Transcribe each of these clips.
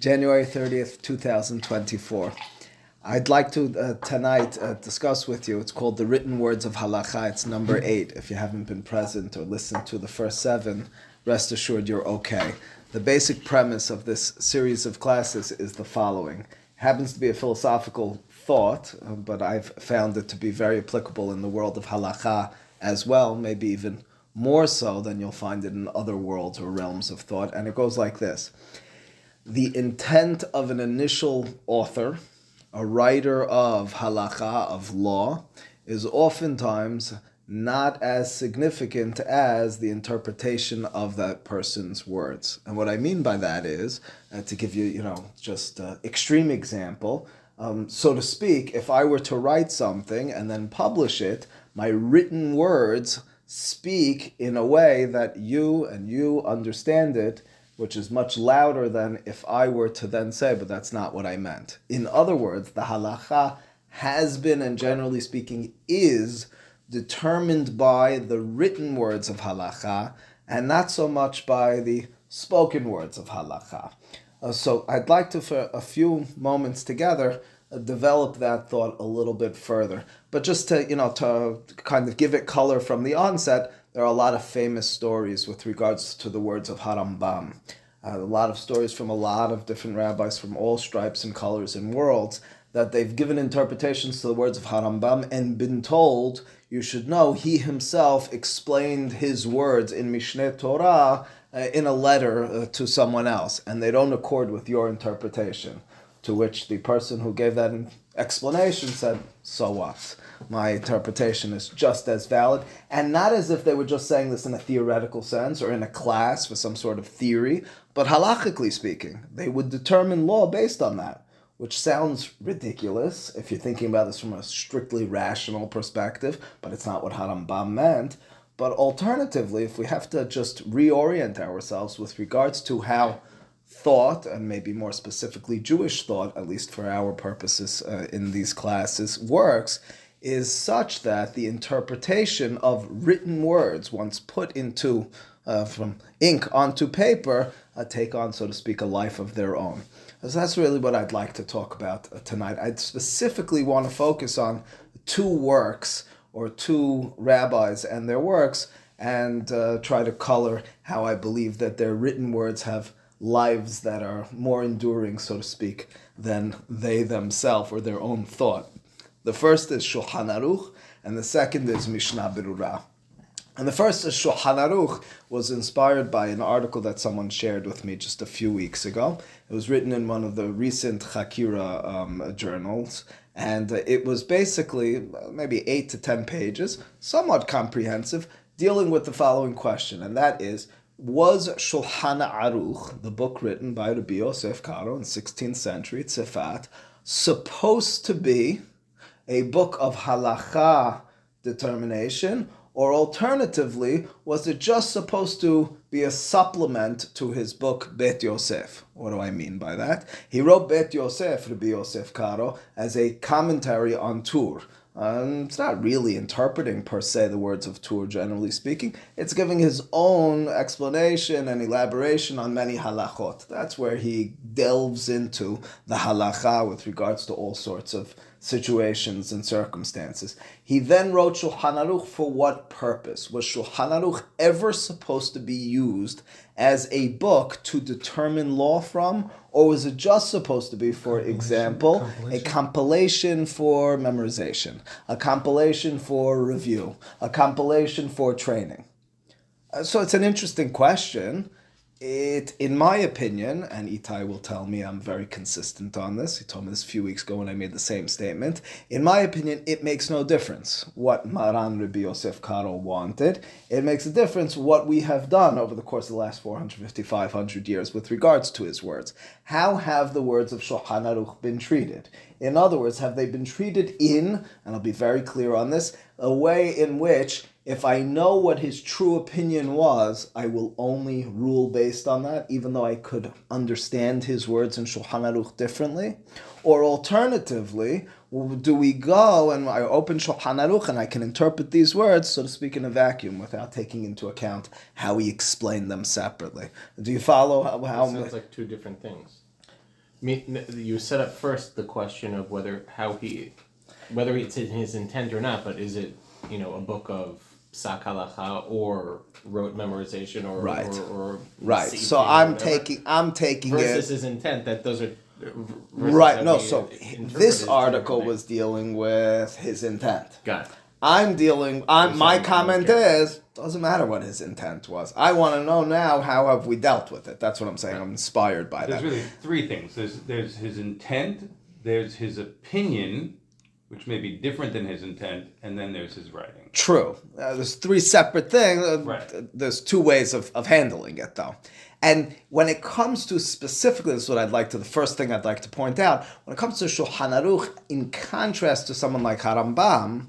January 30th, 2024. I'd like to uh, tonight uh, discuss with you. It's called the Written Words of Halacha. It's number eight. If you haven't been present or listened to the first seven, rest assured you're okay. The basic premise of this series of classes is the following. It happens to be a philosophical thought, uh, but I've found it to be very applicable in the world of halacha as well, maybe even more so than you'll find it in other worlds or realms of thought. And it goes like this the intent of an initial author, a writer of halacha, of law, is oftentimes not as significant as the interpretation of that person's words. And what I mean by that is, uh, to give you, you know, just an extreme example, um, so to speak, if I were to write something and then publish it, my written words speak in a way that you and you understand it which is much louder than if I were to then say, but that's not what I meant. In other words, the halacha has been, and generally speaking, is determined by the written words of halacha and not so much by the spoken words of halacha. Uh, so I'd like to, for a few moments together, uh, develop that thought a little bit further. But just to, you know, to kind of give it color from the onset, there are a lot of famous stories with regards to the words of Harambam. Uh, a lot of stories from a lot of different rabbis from all stripes and colors and worlds that they've given interpretations to the words of Harambam and been told, you should know, he himself explained his words in Mishneh Torah uh, in a letter uh, to someone else, and they don't accord with your interpretation. To which the person who gave that explanation said, So what? My interpretation is just as valid, and not as if they were just saying this in a theoretical sense or in a class for some sort of theory, but halachically speaking, they would determine law based on that, which sounds ridiculous if you're thinking about this from a strictly rational perspective, but it's not what Harambam meant. But alternatively, if we have to just reorient ourselves with regards to how thought, and maybe more specifically Jewish thought, at least for our purposes uh, in these classes, works, is such that the interpretation of written words, once put into uh, from ink onto paper, uh, take on, so to speak, a life of their own. So that's really what I'd like to talk about uh, tonight. I'd specifically want to focus on two works or two rabbis and their works and uh, try to color how I believe that their written words have lives that are more enduring, so to speak, than they themselves or their own thought. The first is Shulchan Aruch, and the second is Mishnah Berurah. And the first is Shulchan Aruch was inspired by an article that someone shared with me just a few weeks ago. It was written in one of the recent Hakira um, journals, and it was basically maybe eight to ten pages, somewhat comprehensive, dealing with the following question, and that is, was Shulchan Aruch, the book written by Rabbi Yosef Karo in 16th century, Tzefat, supposed to be a book of halacha determination, or alternatively, was it just supposed to be a supplement to his book Bet Yosef? What do I mean by that? He wrote Bet Yosef, Rabbi Yosef Karo, as a commentary on Tur. Um, it's not really interpreting per se the words of Tur, generally speaking. It's giving his own explanation and elaboration on many halachot. That's where he delves into the halacha with regards to all sorts of situations and circumstances. He then wrote Shulchan Aruch for what purpose? Was Shulchan Aruch ever supposed to be used as a book to determine law from, or was it just supposed to be, for compilation, example, compilation. a compilation for memorization, a compilation for review, a compilation for training? Uh, so it's an interesting question it, in my opinion, and Itai will tell me I'm very consistent on this. He told me this a few weeks ago when I made the same statement. In my opinion, it makes no difference what Maran Rabbi Yosef Karo wanted. It makes a difference what we have done over the course of the last 450, 500 years with regards to his words. How have the words of Shulchan Aruch been treated? In other words, have they been treated in, and I'll be very clear on this, a way in which if I know what his true opinion was, I will only rule based on that, even though I could understand his words in Shulchan Aruch differently. Or alternatively, do we go and I open Shulchan Aruch and I can interpret these words, so to speak, in a vacuum without taking into account how he explained them separately? Do you follow how? how it sounds like two different things. You set up first the question of whether how he, whether it's in his intent or not, but is it you know a book of sakalacha or rote memorization or Right. or, or Right. So I'm taking I'm taking versus it his intent that those are right. No, so this article was dealing with his intent. got it. I'm dealing. I'm, my comment is doesn't matter what his intent was. I want to know now how have we dealt with it. That's what I'm saying. I'm inspired by There's that. There's really three things. There's there's his intent, there's his opinion, which may be different than his intent, and then there's his writing. True. Uh, there's three separate things. Uh, Right. There's two ways of, of handling it, though. And when it comes to specifically, this is what I'd like to, the first thing I'd like to point out, when it comes to Shulchan Aruch, in contrast to someone like Harambam,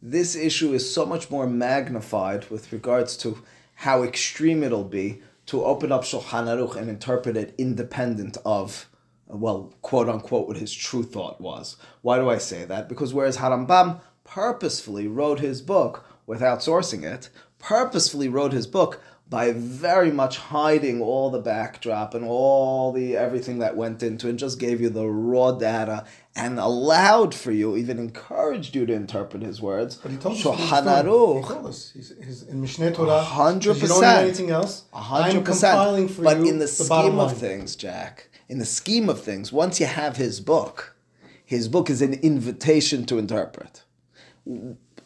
this issue is so much more magnified with regards to how extreme it'll be to open up Shulchan Aruch and interpret it independent of, well, quote unquote, what his true thought was. Why do I say that? Because whereas Harambam purposefully wrote his book without sourcing it, purposefully wrote his book by very much hiding all the backdrop and all the everything that went into it, and just gave you the raw data and allowed for you, even encouraged you to interpret his words. But he told us. he Shulchan. He told us. He's, he's in Mishneh Torah. hundred says You don't need percent. anything else. A I'm hundred compiling for But you in the, the scheme of things, Jack, in the scheme of things, once you have his book, his book is an invitation to interpret.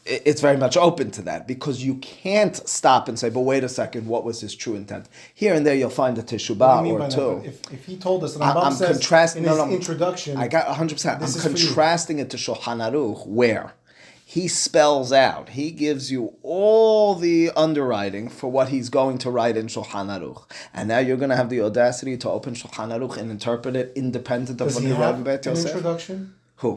It's very much open to that because you can't stop and say, "But wait a second, what was his true intent?" Here and there, you'll find a What do you teshubah mean or two. If, if he told us, and I- Rambam I'm contrasting. in no, no, introduction, I got 100. percent I'm this is for you. contrasting it to Shulchan Aruch, where he spells out, he gives you all the underwriting for what he's going to write in Shulchan Aruch, and now you're going to have the audacity to open Shulchan Aruch and interpret it independent of does what he he wrote have in an Bet Yosef. introduction? Who?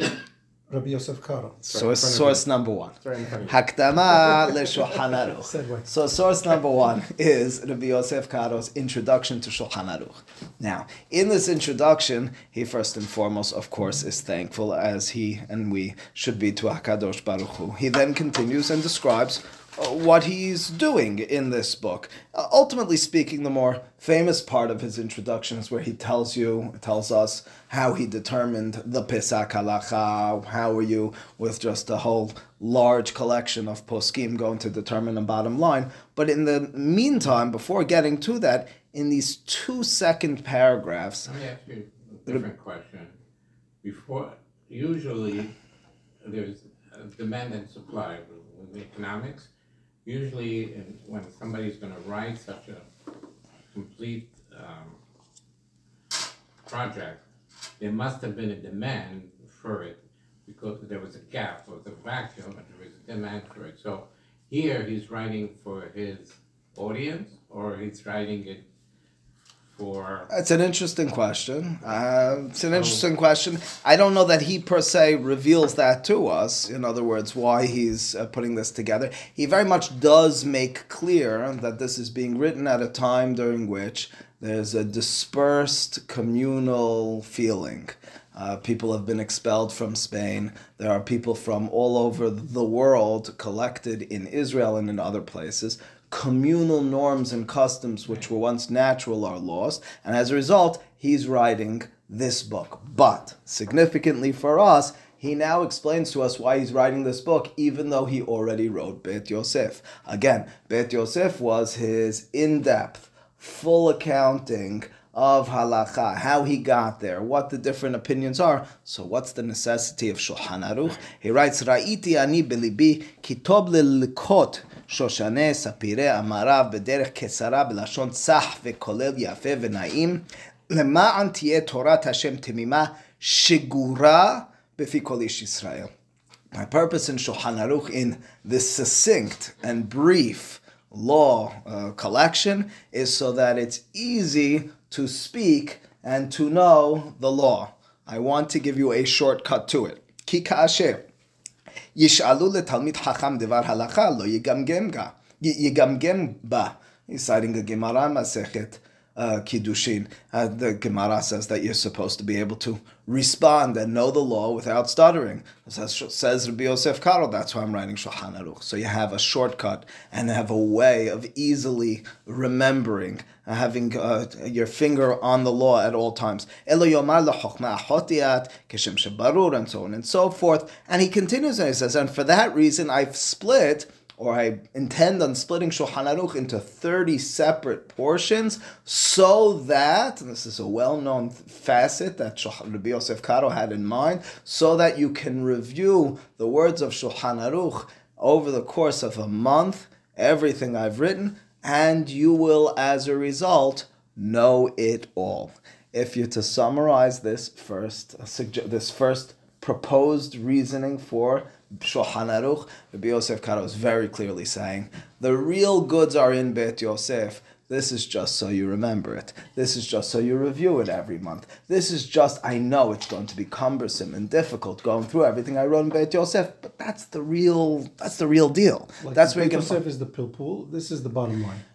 Rabbi Yosef Karo. Source, source number one. right in front Hakdama leShulchan Aruch. So source number one is Rabbi Yosef Karo's introduction to Shulchan Aruch. Now, in this introduction, he first and foremost, of course, is thankful as he and we should be to Hakadosh Baruch Hu. He then continues and describes what he's doing in this book. Uh, ultimately speaking, the more famous part of his introduction is where he tells you, tells us how he determined the psak Halacha, how are you with just a whole large collection of poskim going to determine the bottom line. But in the meantime, before getting to that, in these two second paragraphs, Let me ask you a different question. Before, usually, there's demand and supply with economics. Usually, when somebody's gonna write such a complete, um, project, there must have been a demand for it because there was a gap, or the vacuum, and there was a demand for it. So here, he's writing for his audience, or he's writing it for It's an interesting question. Uh, it's an interesting question. I don't know that he per se reveals that to us. In other words, why he's uh, putting this together. He very much does make clear that this is being written at a time during which there's a dispersed communal feeling. Uh, people have been expelled from Spain. There are people from all over the world collected in Israel and in other places communal norms and customs which were once natural are lost, and as a result, he's writing this book. But significantly for us, he now explains to us why he's writing this book, even though he already wrote Beit Yosef. Again, Beit Yosef was his in depth, full accounting of halacha, how he got there, what the different opinions are. So, what's the necessity of Shulchan Aruch? He writes, "Ra'iti ani belibi kitob שושני ספירי אמריו בדרך קצרה בלשון צח וכולל יפה ונעים, למען תהיה תורת השם תמימה שגורה בפי כל איש ישראל. My purpose in Shulchan Aruch in this succinct and brief law uh, collection is so that it's easy to speak and to know the law. I want to give you a shortcut to it. כי כאשר ישאלו לתלמיד חכם דבר הלכה, לא יגמגם בה. יגמגם בה. Citing a Gemara Masechet uh, kiddushin. Uh, the Gemara says that you're supposed to be able to respond and know the law without stuttering. Says, says Rabbi Yosef Karo, that's why I'm writing Shulchan Aruch. So you have a shortcut and have a way of easily remembering, uh, having uh, your finger on the law at all times. Elo yomar achotiat, keshem shebarur, and so on and so forth. And he continues and he says, and for that reason I've split or I intend on splitting Shulchan Aruch into 30 separate portions so that, and this is a well-known facet that Rabbi Yosef Karo had in mind, so that you can review the words of Shulchan Aruch over the course of a month, everything I've written, and you will, as a result, know it all. If you're to summarize this first, uh, this first proposed reasoning for Shulchan Aruch, Rabbi Yosef Karo is very clearly saying the real goods are in Bet Yosef. This is just so you remember it. This is just so you review it every month. This is just, I know it's going to be cumbersome and difficult going through everything I wrote in Beit Yosef, but that's the real, that's the real deal. Like that's where Beit Yosef is the pilpul. This is the bottom line.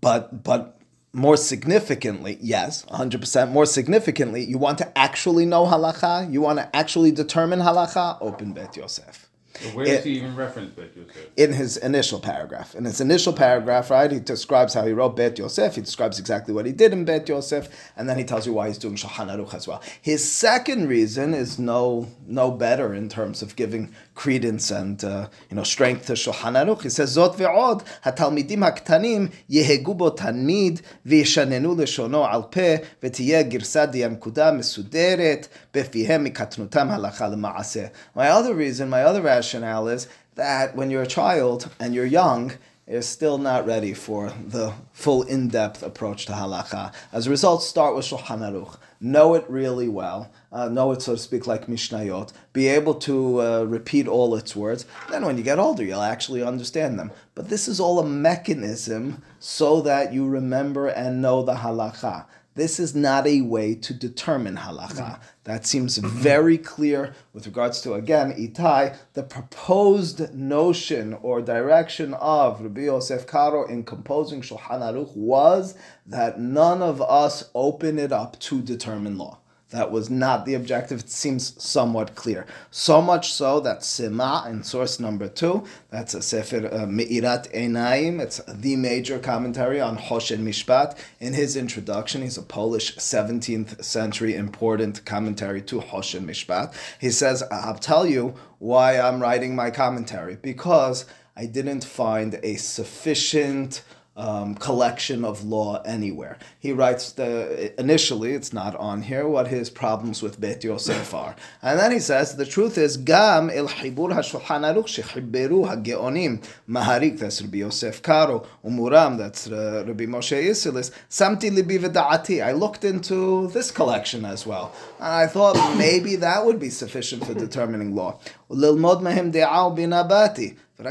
But, but more significantly, yes, 100%. More significantly, you want to actually know halacha, you want to actually determine halacha, open Bet Yosef. Where does he even reference Bet Yosef? In his initial paragraph. In his initial paragraph, right, he describes how he wrote Bet Yosef, he describes exactly what he did in Bet Yosef, and then he tells you why he's doing Shulchan Aruch as well. His second reason is no no better in terms of giving credence and uh, you know strength to Shulchan Aruch. He says, Zot ve'od, hatalmidim haktanim yehegu bo tanmid v'yishanenu leshono al peh v'tiyeh girsa diyankuda mesuderet befihem mikatnutam halacha lema'aseh. My other reason, my other rationale is that when you're a child and you're young, you're still not ready for the full in-depth approach to halacha. As a result, start with Shulchan Aruch. Know it really well. Uh, know it, so to speak, like Mishnayot. Be able to uh, repeat all its words. Then when you get older, you'll actually understand them. But this is all a mechanism so that you remember and know the halacha. This is not a way to determine halacha. That seems very clear with regards to, again, Itai, the proposed notion or direction of Rabbi Yosef Karo in composing Shulchan Aruch was that none of us open it up to determine law. That was not the objective. It seems somewhat clear. So much so that Sema in source number two, that's a Sefer uh, Me'irat Einayim, it's the major commentary on Hoshen Mishpat. In his introduction, he's a Polish 17th century important commentary to Hoshen Mishpat. He says, I'll tell you why I'm writing my commentary, because I didn't find a sufficient um, collection of law anywhere. He writes the initially it's not on here what his problems with Bet Yosef are, and then he says the truth is gam el hibur hashulchan aruch shechiberu hageonim maharik that's Rabbi Yosef Karo umuram that's uh, Rabbi Moshe Isserles samti libi v'daati. I looked into this collection as well, and I thought maybe that would be sufficient for determining law. Lilmod mehem de'au binabati. The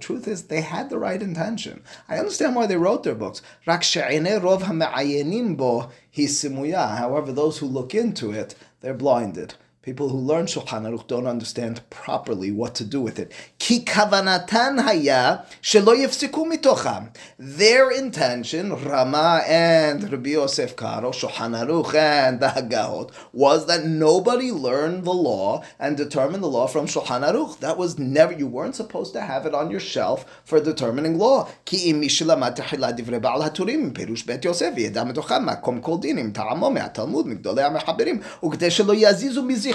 truth is, they had the right intention. I understand why they wrote their books. However, those who look into it, they're blinded. People who learn Shulchan Aruch don't understand properly what to do with it. Ki kavanatan haya shelo mitocham. Their intention, Rama and Rabbi Yosef Karo, Shulchan Aruch and the Hagahot, was that nobody learned the law and determined the law from Shulchan Aruch. That was never, you weren't supposed to have it on your shelf for determining law. Ki im divre ba'al haturim, perush bet Yosef, yedam makom kol dinim, ta'amo me'atalmud, migdolei ha'mechaberim, shelo yazizu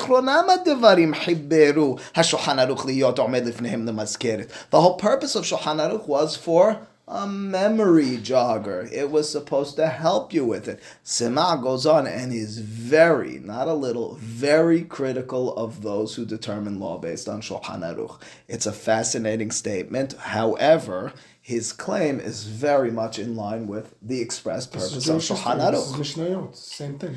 the whole purpose of שולחן Aruch was for a memory jogger. It was supposed to help you with it. Sema goes on and is very, not a little, very critical of those who determine law based on Shulchan Aruch. It's a fascinating statement. However, his claim is very much in line with the express purpose of Shulchan Aruch. Same thing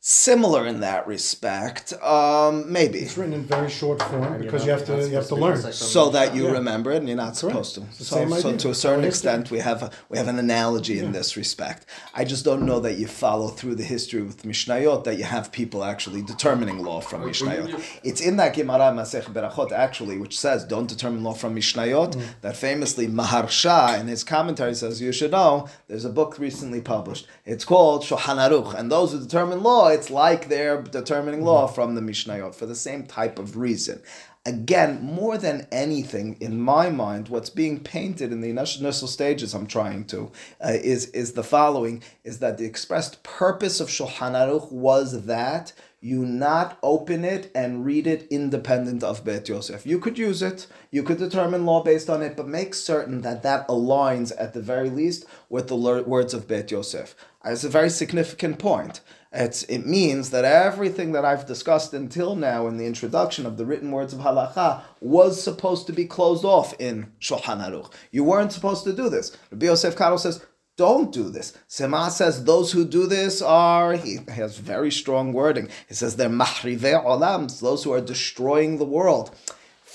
similar in that respect. Um, maybe. It's written in very short form you because know, you have to you're not you have to learn. recite from so that you Yeah. remember it and you're not supposed to. So, so to a certain extent, we have a, we have an analogy in this respect. I just don't know that you follow through the history with Mishnayot that you have people actually determining law from Mishnayot. It's in that Gemara Masech Berachot actually, which says don't determine law from Mishnayot. Mm. That famously Maharsha in his commentary says you should know. There's a book recently published. It's called Shulchan Aruch, and those who determine law, it's like they're determining law Mm. from the Mishnayot for the same type of reason again, more than anything, in my mind, what's being painted in the initial stages I'm trying to uh, is is the following: is that the expressed purpose of Shulchan Aruch was that you not open it and read it independent of Bet Yosef. You could use it, you could determine law based on it, but make certain that that aligns at the very least with the words of Bet Yosef. It's a very significant point. It's, it means that everything that I've discussed until now in the introduction of the written words of halacha was supposed to be closed off in Shulchan Aruch. You weren't supposed to do this. Rabbi Yosef Karo says, don't do this. Sema says those who do this are, he has very strong wording. He says they're mahrivei olams, those who are destroying the world.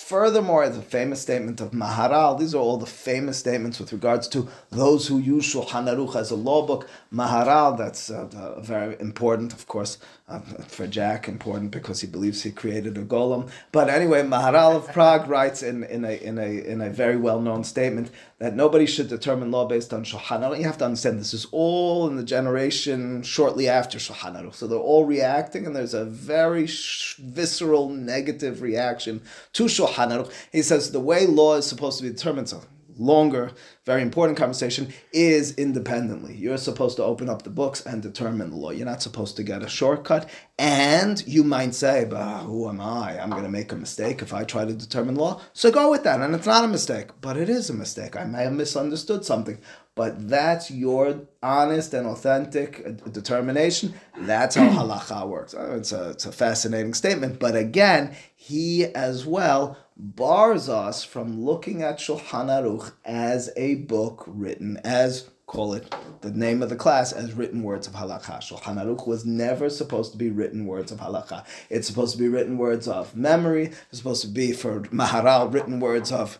Furthermore, the famous statement of Maharal, these are all the famous statements with regards to those who use Shulchan Aruch as a law book. Maharal, that's uh, very important, of course, for Jack, important because he believes he created a golem. But anyway, Maharal of Prague writes in, in, a, in, a, in a very well known statement that nobody should determine law based on Shulchan Aruch. You have to understand this is all in the generation shortly after Shulchan Aruch. So they're all reacting, and there's a very sh- visceral negative reaction to Shulchan Aruch. He says the way law is supposed to be determined, so longer, very important conversation, is independently. You're supposed to open up the books and determine the law. You're not supposed to get a shortcut. And you might say, but who am I? I'm going to make a mistake if I try to determine law. So go with that. And it's not a mistake, but it is a mistake. I may have misunderstood something. But that's your honest and authentic uh, determination. That's how halacha works. Uh, It's a, it's a fascinating statement. But again, he as well bars us from looking at Shulchan Aruch as a book written as call it the name of the class as written words of halakha. Shulchan Aruch was never supposed to be written words of halakha. It's supposed to be written words of memory. It's supposed to be for Maharal written words of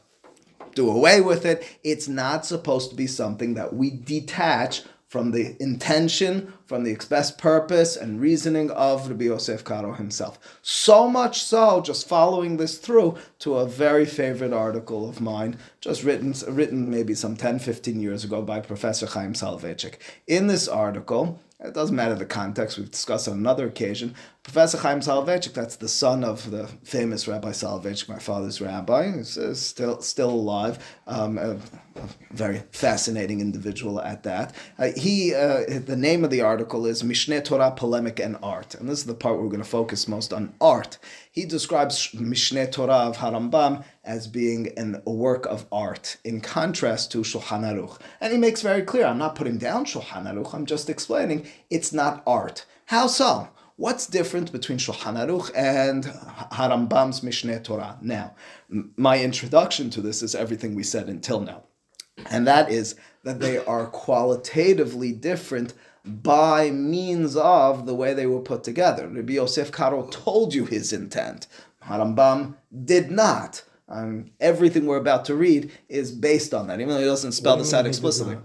do away with it. It's not supposed to be something that we detach from the intention, from the express purpose and reasoning of Rabbi Yosef Karo himself. So much so, just following this through to a very favorite article of mine, just written, written maybe some 10, 15 years ago by Professor Chaim Soloveitchik. In this article, it doesn't matter the context, we've discussed on another occasion. Professor Chaim Soloveitchik, that's the son of the famous Rabbi Soloveitchik, my father's rabbi, uh, still still alive, um, a, a very fascinating individual at that. Uh, he, uh, the name of the article is Mishneh Torah Polemic and Art, and this is the part we're going to focus most on art. He describes Mishneh Torah of Harambam as being an, a work of art, in contrast to Shulchan Aruch. And he makes very clear, I'm not putting down Shulchan Aruch, I'm just explaining it's not art. How so? What's different between Shulchan Aruch and Harambam's Mishneh Torah? Now, my introduction to this is everything we said until now. And that is that they are qualitatively different by means of the way they were put together. Rabbi Yosef Karo told you his intent. Harambam did not. Um, everything we're about to read is based on that, even though he doesn't spell this out mean he did explicitly. not?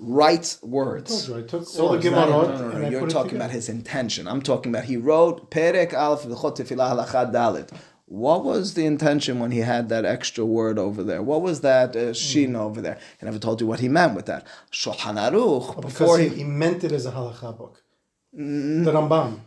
Harambam writes I words. told you, I took So all the it's not- Gemarot no, no, No, and no, I you're put talking together. about his intention. I'm talking about he wrote Perek Aleph V'chot Tefillah Halacha Dalet. What was the intention when he had that extra word over there? What was that uh, shin over there? He never told you what he meant with that. Shulchan Aruch Because before he, he, he meant it as a halacha book. Mm. The Rambam.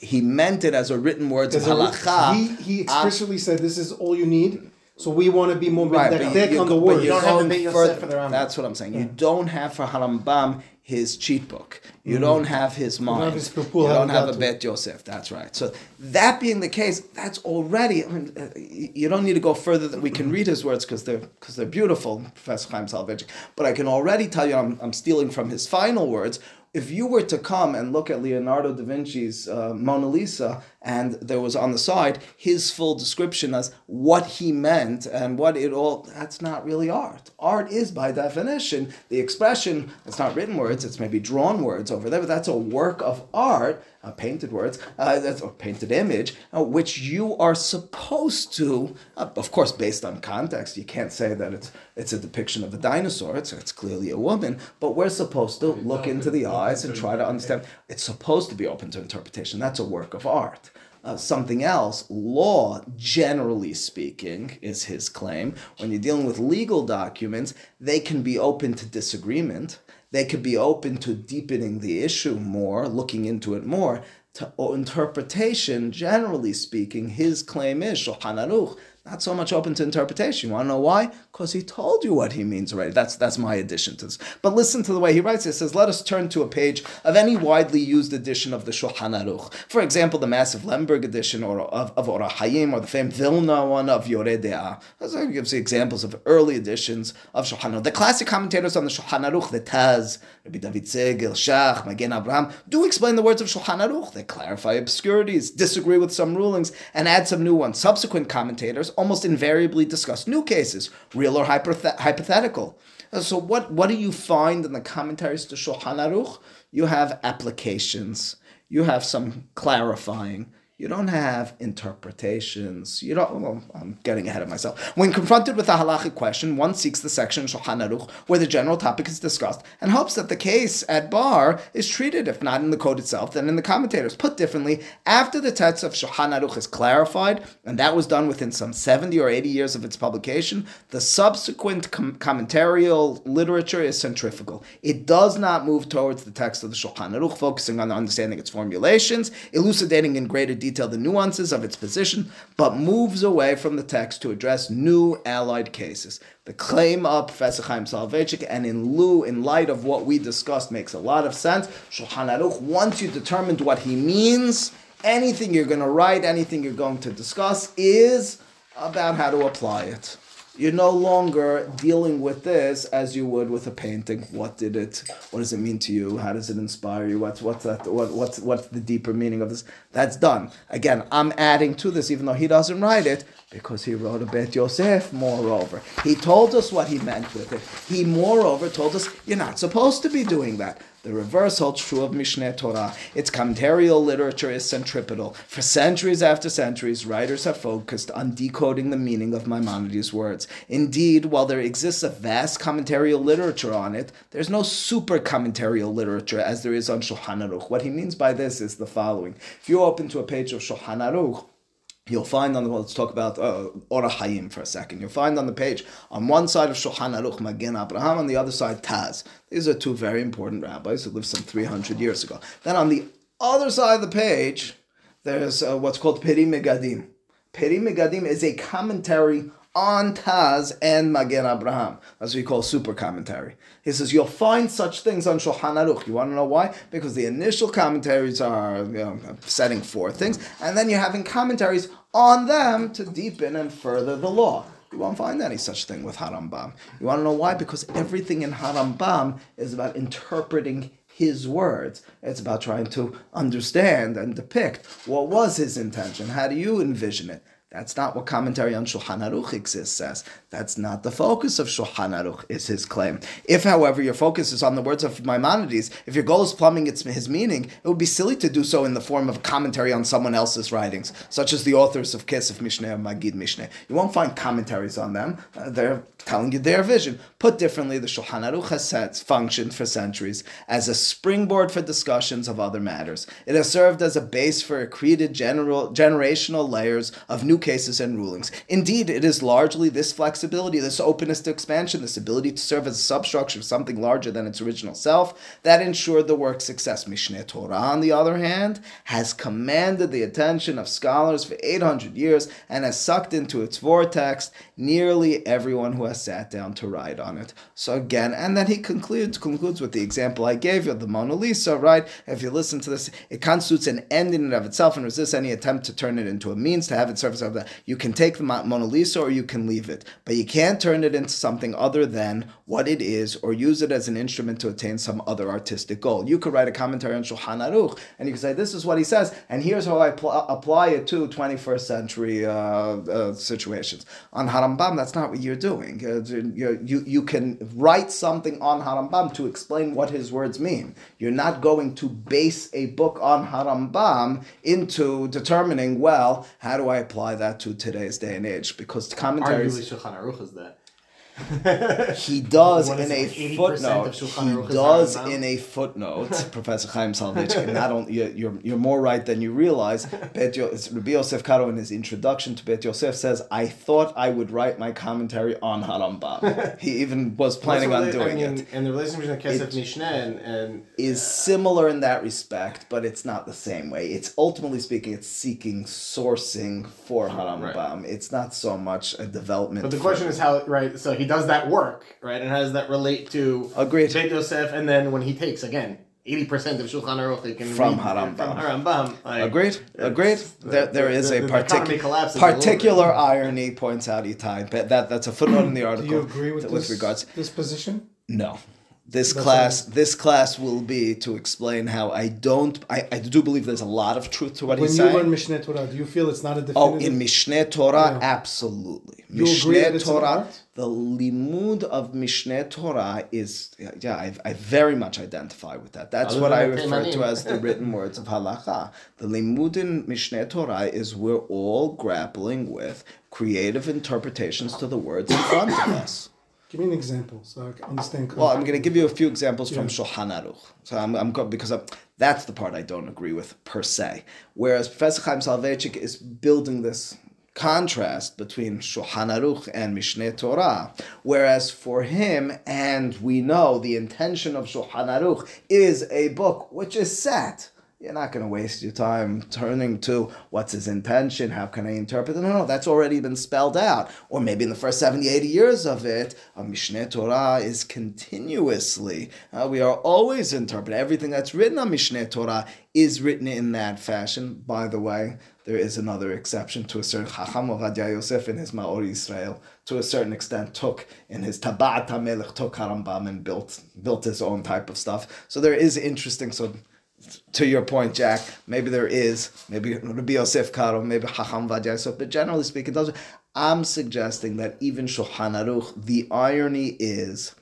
he meant it as a written words of a- halacha. He, he explicitly said this is all you need. So we want to be more Right, but medactic you, on the but words. you're don't have the going Beit Yosef further. for the Rambam. That's what I'm saying. You don't have for Harambam his cheat book. You don't have his mind. Mm. have his you don't have a Bet Yosef. That's right. So that being the case, that's already. I mean, uh, you don't need to go further than we can read his words because they're because they're beautiful, Professor Chaim Soloveitchik. But I can already tell you, I'm, I'm stealing from his final words. If you were to come and look at Leonardo da Vinci's uh, Mona Lisa and there was on the side his full description as what he meant and what it all. That's not really art. Art is by definition the expression. It's not written words. It's maybe drawn words over there, but that's a work of art uh, painted words, uh, that's a painted image, uh, which you are supposed to, uh, of course, based on context. You can't say that it's it's a depiction of a dinosaur. It's, it's clearly a woman, but we're supposed to look into the eyes and try to understand. It's supposed to be open to interpretation. That's a work of art. Uh, something else, law, generally speaking, is his claim. When you're dealing with legal documents, they can be open to disagreement they could be open to deepening the issue more, looking into it more. To interpretation, generally speaking, his claim is Shulchan Aruch not so much open to interpretation. You want to know why? Because he told you what he means already. That's that's my addition to this. But listen to the way he writes it. He says, let us turn to a page of any widely used edition of the Shulchan Aruch. For example, the massive Lemberg edition or of, of Orach Chayim or the famed Vilna one of Yoreh De'ah. He gives you examples of early editions of Shulchan Aruch. The classic commentators on the Shulchan Aruch, the Taz, Rabbi David Segel, Shach, Magen Abraham, do explain the words of Shulchan Aruch. They clarify obscurities, disagree with some rulings, and add some new ones. Subsequent commentators almost invariably discuss new cases, real or hypothetical. Uh, so what, what do you find in the commentaries to Shulchan Aruch? You have applications, you have some clarifying, you don't have interpretations. You don't. Well, I'm getting ahead of myself. When confronted with a halachic question, one seeks the section Shulchan Aruch where the general topic is discussed and hopes that the case at bar is treated, if not in the code itself, then in the commentators. Put differently, after the text of Shulchan Aruch is clarified, and that was done within some 70 or 80 years of its publication, the subsequent com- commentarial literature is centrifugal. It does not move towards the text of the Shulchan Aruch, focusing on understanding its formulations, elucidating in greater detail detail the nuances of its position, but moves away from the text to address new allied cases. The claim of Professor Chaim Soloveitchik, and in lieu, in light of what we discussed, makes a lot of sense. Shulchan Aruch, once you determined what he means, anything you're going to write, anything you're going to discuss, is about how to apply it you're no longer dealing with this as you would with a painting. What did it? What does it mean to you? How does it inspire you? What's what's that? What, what's what's the deeper meaning of this? That's done. Again, I'm adding to this, even though he doesn't write it, because he wrote about Yosef. Moreover, he told us what he meant with it. He moreover told us you're not supposed to be doing that. The reverse holds true of Mishneh Torah. Its commentarial literature is centripetal. For centuries after centuries, writers have focused on decoding the meaning of Maimonides' words. Indeed, while there exists a vast commentarial literature on it, there's no super commentarial literature as there is on Shulchan Aruch. What he means by this is the following. If you open to a page of Shulchan Aruch, You'll find on the well, let's talk about uh, for a second. You'll find on the page on one side of Shulchan Aruch Magen Abraham, on the other side Taz. These are two very important rabbis who lived some 300 years ago. Then on the other side of the page, there's uh, what's called Peri Megadim. Peri Megadim is a commentary on Taz and Magen Abraham, as we call super commentary. He says you'll find such things on Shulchan Aruch. You want to know why? Because the initial commentaries are you know, setting forth things, and then you're having commentaries on them to deepen and further the law. You won't find any such thing with Harambam. You want to know why? Because everything in Harambam is about interpreting his words. It's about trying to understand and depict what was his intention. How do you envision it? That's not what commentary on Shulchan Aruch exists as. That's not the focus of Shulchan Aruch, is his claim. If, however, your focus is on the words of Maimonides, if your goal is plumbing its, his meaning, it would be silly to do so in the form of commentary on someone else's writings, such as the authors of Kesef Mishneh or Magid Mishneh. You won't find commentaries on them. Uh, they're telling you their vision. Put differently, the Shulchan Aruch has functioned for centuries as a springboard for discussions of other matters. It has served as a base for accreted general, generational layers of new cases and rulings. Indeed, it is largely this flexibility, this openness to expansion, this ability to serve as a substructure of something larger than its original self that ensured the work's success. Mishneh Torah, on the other hand, has commanded the attention of scholars for 800 years and has sucked into its vortex nearly everyone who has sat down to write on it. So again, and then he concludes concludes with the example I gave you, of the Mona Lisa, right? If you listen to this, it constitutes an end in and of itself and resists any attempt to turn it into a means to have it serve a something. You can take the Mona Lisa or you can leave it, but you can't turn it into something other than what it is or use it as an instrument to attain some other artistic goal. You could write a commentary on Shulchan Aruch and you could say, this is what he says, and here's how I pl- apply it to 21st century uh, uh, situations. On Harambam, that's not what you're doing. Uh, you, you, you can write something on Harambam to explain what his words mean. You're not going to base a book on Harambam into determining, well, how do I apply that to today's day and age? Because commentaries. Arguably, Shulchan Aruch is that. He does in a like footnote. He does in a footnote, Professor Chaim Salvich. Not only you're, you're more right than you realize. Bet Yo- Rabbi Yosef Karo in his introduction to Bet Yosef says, "I thought I would write my commentary on Harambam." he even was planning on doing I mean, it. And the relationship between Kesef Mishneh and, and Is uh, similar in that respect, but it's not the same way. It's ultimately speaking, it's seeking sourcing for Harambam. It's not so much a development. But the for- question is how right. So he does that work, right? And how does that relate to Agreed. Beit Yosef? And then when he takes again eighty percent of Shulchan Aruch, he can From read Harambam. From Harambam. Like, Agreed. Agreed. it's- There, the- there is the- a the particular collapses a little bit. particular irony points out Itai, but that that's a footnote in the Do article. you agree with, that- this, regards. this position? No, this That's class all. this class will be to explain how I don't. I, I do believe there's a lot of truth to what he's saying. When you saying. learn Mishneh Torah, do you feel it's not a different Oh, in Mishneh Torah, Yeah. absolutely. You agree that Mishneh it's an Torah, art? the limud of Mishneh Torah is, yeah, I, I very much identify with that. That's what I refer to as the written words of halacha. The limud in Mishneh Torah is we're all grappling with creative interpretations to the words in front of us. Give me an example so I can understand. Well, I'm going to give you a few examples from Yeah. Shulchan Aruch. So I'm, I'm go- because I'm, that's the part I don't agree with per se. Whereas Professor Chaim Soloveitchik is building this contrast between Shulchan Aruch and Mishneh Torah. Whereas for him, and we know the intention of Shulchan Aruch is a book which is set. You're not going to waste your time turning to what's his intention, how can I interpret it? No, no, that's already been spelled out. Or maybe in the first 70, 80 years of it, a Mishneh Torah is continuously, uh, we are always interpreting. Everything that's written on Mishneh Torah is written in that fashion. By the way, there is another exception to a certain Chacham Ovadia Yosef in his Maor Israel, to a certain extent, took in his Tabat HaMelech, took Harambam and built, built his own type of stuff. So there is interesting, so to your point, Jack, maybe there is, maybe Rabbi Yosef Karo, maybe Chacham Ovadia Yosef, but generally speaking, those, I'm suggesting that even Shulchan Aruch, the irony is,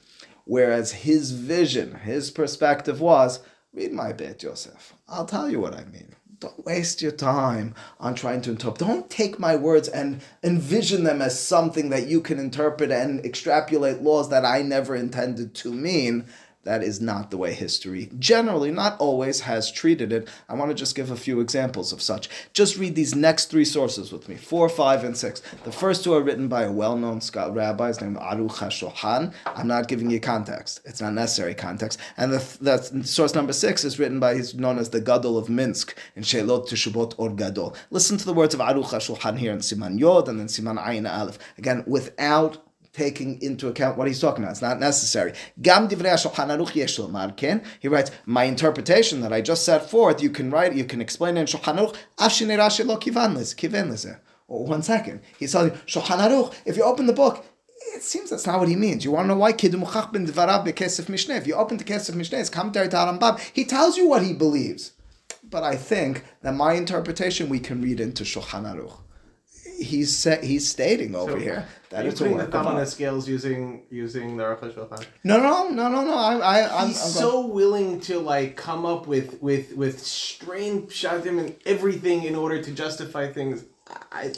whereas his vision, his perspective was, read my Beit Yosef. I'll tell you what I mean. Don't waste your time on trying to interpret. Don't take my words and envision them as something that you can interpret and extrapolate laws that I never intended to mean. That is not the way history, generally, not always, has treated it. I want to just give a few examples of such. Just read these next three sources with me four, five, and six. The first two are written by a well known rabbi, his name Aruch HaShulchan. I'm not giving you context, it's not necessary context. And the, the source number six is written by, he's known as the Gadol of Minsk in Shelot Teshubot Or Gadol. Listen to the words of Aruch HaShulchan here in Siman Yod and then Siman Ayin Aleph. Again, without taking into account what he's talking about. It's not necessary. He writes, my interpretation that I just set forth, you can write, you can explain in Shulchan Aruch. Well, oh, one second. He's telling you, Aruch, if you open the book, it seems that's not what he means. You want to know why? Mishneh. If you open the kesef mishneh, it's commentary to Harambam. He tells you what he believes. But I think that my interpretation we can read into Shulchan Aruch. He's sa- he's stating over here that He's it's a putting the work of thumb on the scales using using the Aruch HaShulchan. No, no, no, no, no. I, I, I'm, I'm so willing to like come up with with with strange shadim and everything in order to justify things. I,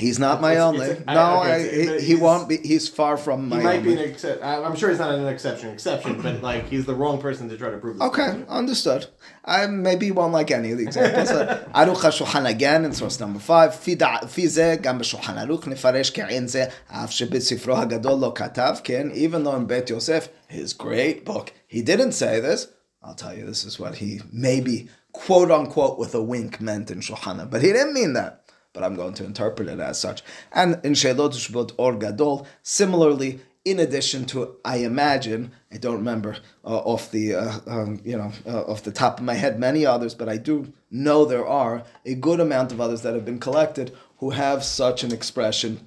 He's not my it's, only. It's a, no, I, okay, I, he, he won't be. He's far from my. He might only. be an exception. I'm sure he's not an exception. Exception, but like he's the wrong person to try to prove. This okay, to. understood. I maybe won't like any of the examples. Uh, Aruch Shulchan again in source number five. Fi ze gam b'Shulchan Aruch nefarish ke'in ze af shebesifro hagadol lo katav ken. Even though in Bet Yosef, his great book, he didn't say this. I'll tell you, this is what he maybe quote unquote with a wink meant in Shulchan, but he didn't mean that. But I'm going to interpret it as such. And in Shelot Shbot Or Gadol, similarly, in addition to, I imagine, I don't remember uh, off the uh, um, you know uh, off the top of my head many others, but I do know there are a good amount of others that have been collected who have such an expression.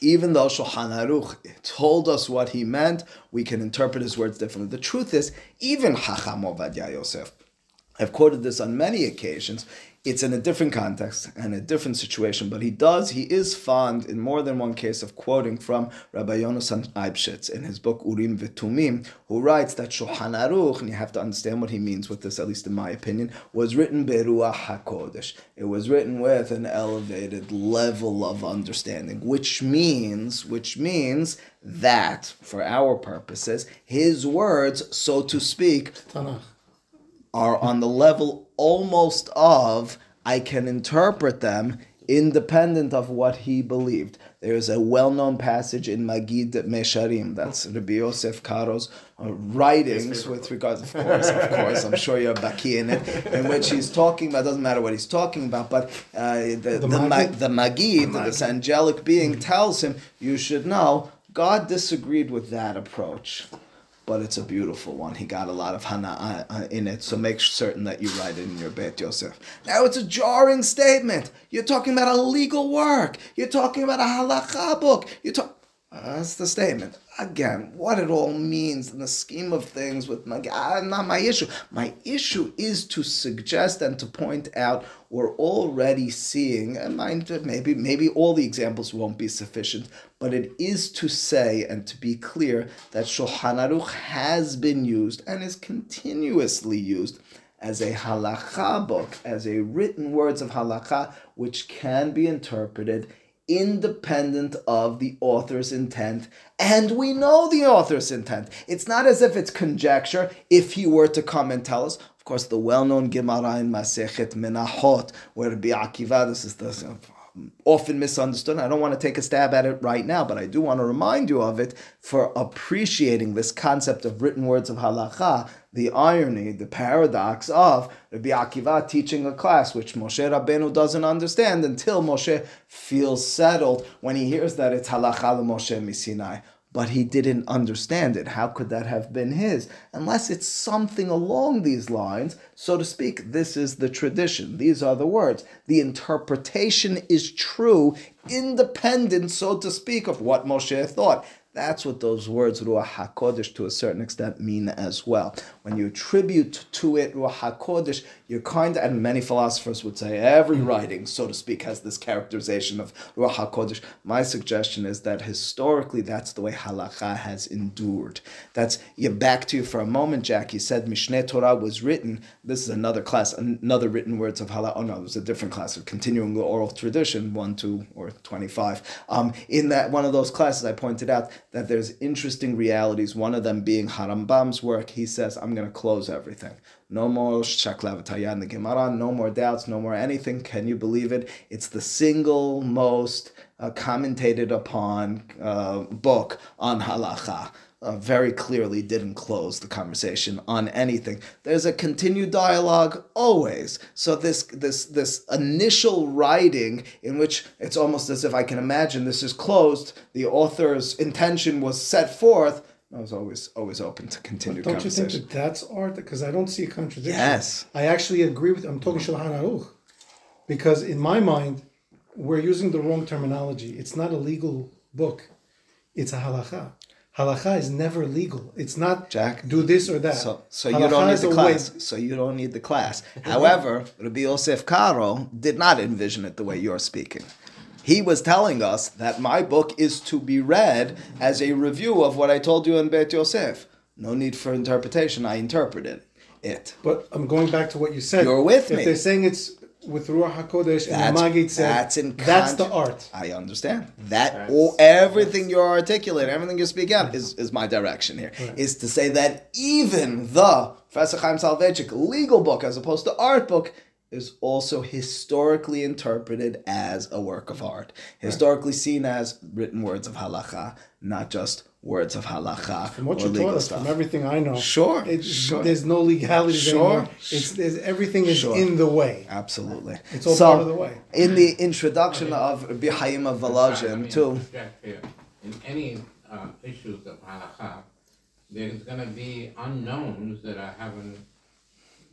Even though Shulchan Aruch told us what he meant, we can interpret his words differently. The truth is, even Chacham Ovadia Yosef, I've quoted this on many occasions. It's in a different context and a different situation, but he does, he is fond in more than one case of quoting from Rabbi Yonasan Eibshitz in his book Urim V'Tumim, who writes that Shulchan Aruch, and you have to understand what he means with this, at least in my opinion, was written Beruah HaKodesh. It was written with an elevated level of understanding, which means, which means that, for our purposes, his words, so to speak, Tanakh. Are on the level almost of I can interpret them independent of what he believed. There's a well-known passage in Magid Mesharim, that's Rabbi Yosef Karo's uh, writings with regards, of course, of course, I'm sure you're baki in it, in which he's talking about, doesn't matter what he's talking about, but uh, the, the, Magid? Ma- the Magid, this angelic being, tells him, you should know, God disagreed with that approach but it's a beautiful one. He got a lot of hana uh, in it, so make certain that you write it in your Beit Yosef. Now it's a jarring statement. You're talking about a legal work. You're talking about a halakha book. You talk. That's the statement. Again, what it all means in the scheme of things with my uh, not my issue. My issue is to suggest and to point out we're already seeing, and mind maybe maybe all the examples won't be sufficient, but it is to say and to be clear that Shulchan Aruch has been used and is continuously used as a halakha book, as a written words of halakha, which can be interpreted independent of the author's intent, and we know the author's intent. It's not as if it's conjecture if he were to come and tell us. Of course, the well-known Gemara in Masechet Menachot, where Rabbi Akiva, this is the um, often misunderstood. I don't want to take a stab at it right now, but I do want to remind you of it for appreciating this concept of written words of halacha, the irony, the paradox of Rabbi Akiva teaching a class which Moshe Rabbeinu doesn't understand until Moshe feels settled when he hears that it's halacha Moshe Misinai but he didn't understand it. How could that have been his? Unless it's something along these lines, so to speak. This is the tradition. These are the words. The interpretation is true, independent, so to speak, of what Moshe thought. That's what those words Ruach HaKodesh to a certain extent mean as well. When you attribute to it Ruach HaKodesh, you're kind of, and many philosophers would say every writing, so to speak, has this characterization of Ruach HaKodesh. My suggestion is that historically that's the way halakha has endured. That's, you back to you for a moment, Jack. You said Mishneh Torah was written. This is another class, another written words of halakha. Oh no, it was a different class of continuing the oral tradition, 1, 2, or 25. Um, in that one of those classes, I pointed out that there's interesting realities. One of them being Harambam's work. He says, I'm going to close everything. No more the Gemara, no more doubts, no more anything. Can you believe it? It's the single most uh, commentated upon uh, book on halacha. Uh, very clearly didn't close the conversation on anything. There's a continued dialogue always. So this this this initial writing in which it's almost as if I can imagine this is closed. The author's intention was set forth. I was always always open to continued Don't you think that that's art? Because I don't see a contradiction. Yes. I actually agree with. I'm talking Shulchan Aruch, because in my mind, we're using the wrong terminology. It's not a legal book. It's a halacha. Halacha is never legal. It's not Jack, do this or that. So, so you don't need the class. way- So you don't need the class. However, Rabbi Yosef Karo did not envision it the way you're speaking. He was telling us that my book is to be read as a review of what I told you in Beit Yosef. No need for interpretation. I interpreted it. But I'm going back to what you said. You're with if me. they're saying it's with Ruach Hakodesh and That's, the Magid said that's in that's the art. I understand that. That's- All, everything you're articulating, everything you speak out is, is my direction here. Is to say that even the Professor Chaim Soloveitchik legal book, as opposed to art book, is also historically interpreted as a work of art, historically seen as written words of halacha, not just words of halacha From what or you legal taught us, stuff. from everything I know, Sure, it's, sure. there's no legalities Sure. anymore. It's there's everything is Sure. in the way. Absolutely. It's all so, part of the way. In the introduction of Rabbi Chaim of Let Volozhin, me too. In any uh, issues of halacha, there's gonna be unknowns that I haven't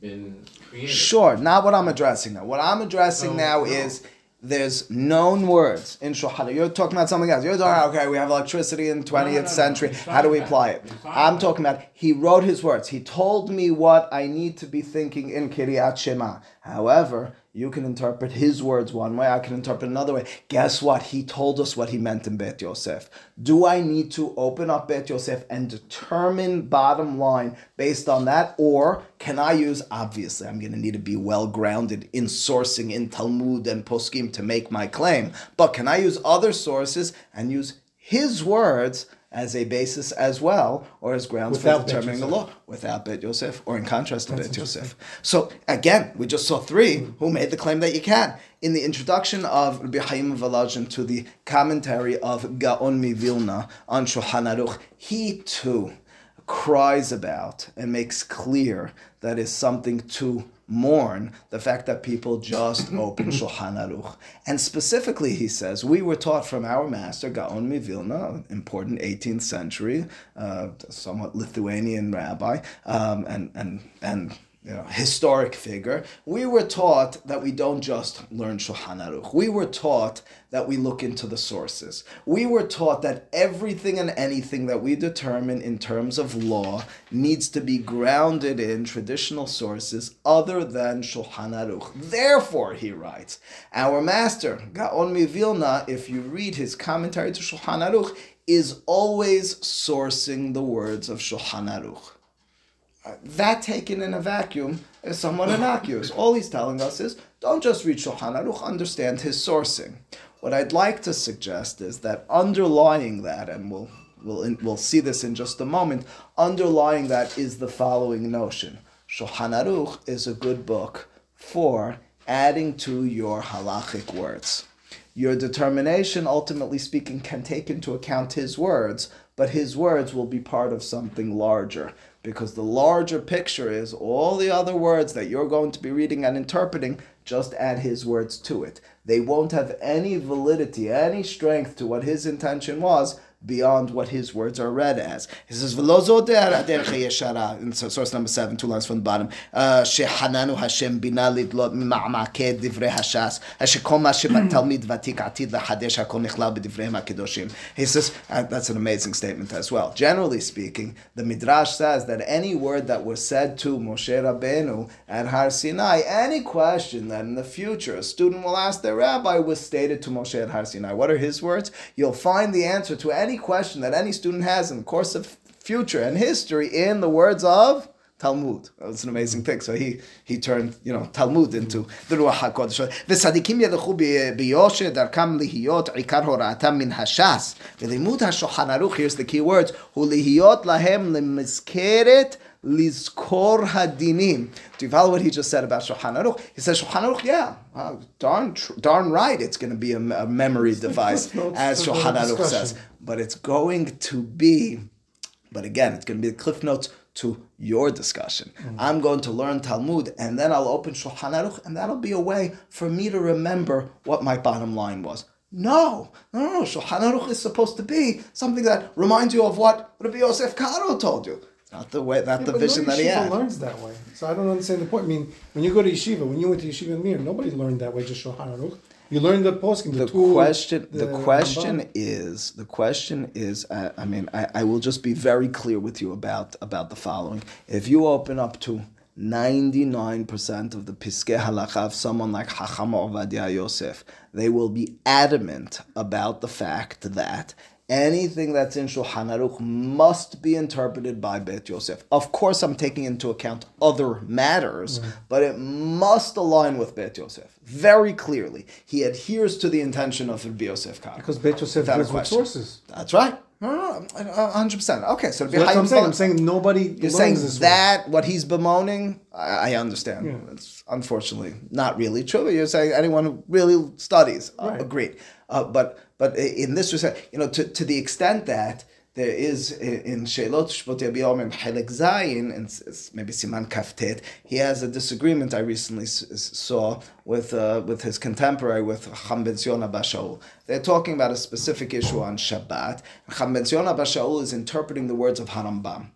been created. Sure, not what I'm addressing now. What I'm addressing No, now no. is there's known words in Shulchan. You're talking about something else. You're talking, okay, we have electricity in 20th no, century. How do we apply it? I'm talking about he wrote his words. He told me what I need to be thinking in Kiryat Shema. However, you can interpret his words one way, I can interpret another way. Guess what? He told us what he meant in Bet Yosef. Do I need to open up Bet Yosef and determine bottom line based on that? Or can I use, obviously, I'm going to need to be well grounded in sourcing in Talmud and Poskim to make my claim. But can I use other sources and use his words as a basis as well, or as grounds Without for determining the law without Bet Yosef, or in contrast to That's Bet Yosef. So again, we just saw three who made the claim that you can. In the introduction of Rabbi Chaim Volozhin to the commentary of Gaon Mivilna on Shulchan Aruch, he too cries about and makes clear that is something to mourn the fact that people just open Shulchan Aruch. And specifically, he says, we were taught from our master, Gaon Mivilna, important 18th century, uh, somewhat Lithuanian rabbi, um, and, and, and you know, historic figure, we were taught that we don't just learn Shulchan Aruch. We were taught that we look into the sources. We were taught that everything and anything that we determine in terms of law needs to be grounded in traditional sources other than Shulchan Aruch. Therefore, he writes, our master, Gaon Mivilna, if you read his commentary to Shulchan Aruch, is always sourcing the words of Shulchan Aruch that taken in a vacuum is somewhat innocuous. All he's telling us is don't just read Shulchan Aruch, understand his sourcing. What I'd like to suggest is that underlying that, and we'll we'll we'll see this in just a moment. Underlying that is the following notion: Shulchan Aruch is a good book for adding to your halachic words. Your determination, ultimately speaking, can take into account his words, but his words will be part of something larger. Because the larger picture is all the other words that you're going to be reading and interpreting, just add his words to it. They won't have any validity, any strength to what his intention was beyond what his words are read as. He says, in source number seven, two lines from the bottom, uh, He says, uh, that's an amazing statement as well. Generally speaking, the Midrash says that any word that was said to Moshe Rabbeinu at Har Sinai, any question that in the future a student will ask their rabbi was stated to Moshe at Har Sinai. What are his words? You'll find the answer to any any question that any student has in the course of future and history in the words of Talmud. It's an amazing mm-hmm. thing. So he he turned you know Talmud into the Ruach Hakodesh. V'sadikim yelechu dar darkam lihiot ikar horatam min hashas v'limud Hashochan aruch. Here's the key words: hulihiyot lahem lemiskeret Lizkor hadinim. Do you follow what he just said about Shulchan Aruch? He says Shulchan Aruch, yeah, wow, darn, tr- darn right, it's going to be a, a memory device, as Shulchan Aruch says. But it's going to be, but again, it's going to be the cliff notes to your discussion. Mm-hmm. I'm going to learn Talmud, and then I'll open Shulchan Aruch, and that'll be a way for me to remember what my bottom line was. No, no, no, no. Shulchan Aruch is supposed to be something that reminds you of what Rabbi Yosef Karo told you not the way, not Yeah, the no vision that he had. learns that way. So I don't understand the point. I mean, when you go to yeshiva, when you went to yeshiva in Mir, nobody learned that way. Just Shulchan Aruch. You learned the poskim. The, the two, question the, Ramban. question is the question is uh, i mean I, I will just be very clear with you about about the following if you open up to 99% of the Piskei Halacha of someone like Hacham Ovadia Yosef, they will be adamant about the fact that anything that's in Shulchan Aruch must be interpreted by Bet Yosef. Of course, I'm taking into account other matters, but it must align with Bet Yosef very clearly. He adheres to the intention of Rabbi Yosef. Because Bet Yosef has with sources. That's right. Uh, hundred percent. Okay, so, So that's what I'm saying. I'm saying nobody you're saying this way. that what he's bemoaning, I, I understand. Yeah. It's unfortunately not really true. But you're saying anyone who really studies, uh, Right. agreed. Uh, but but in this respect, you know, to, to the extent that there is in Sheilot Shvot Yabia Omer Helek Zayin, and maybe Siman Kaftet, he has a disagreement I recently saw with uh, with his contemporary, with Cham Ben Shaul. They're talking about a specific issue on Shabbat. Cham Ben Shaul is interpreting the words of Harambam.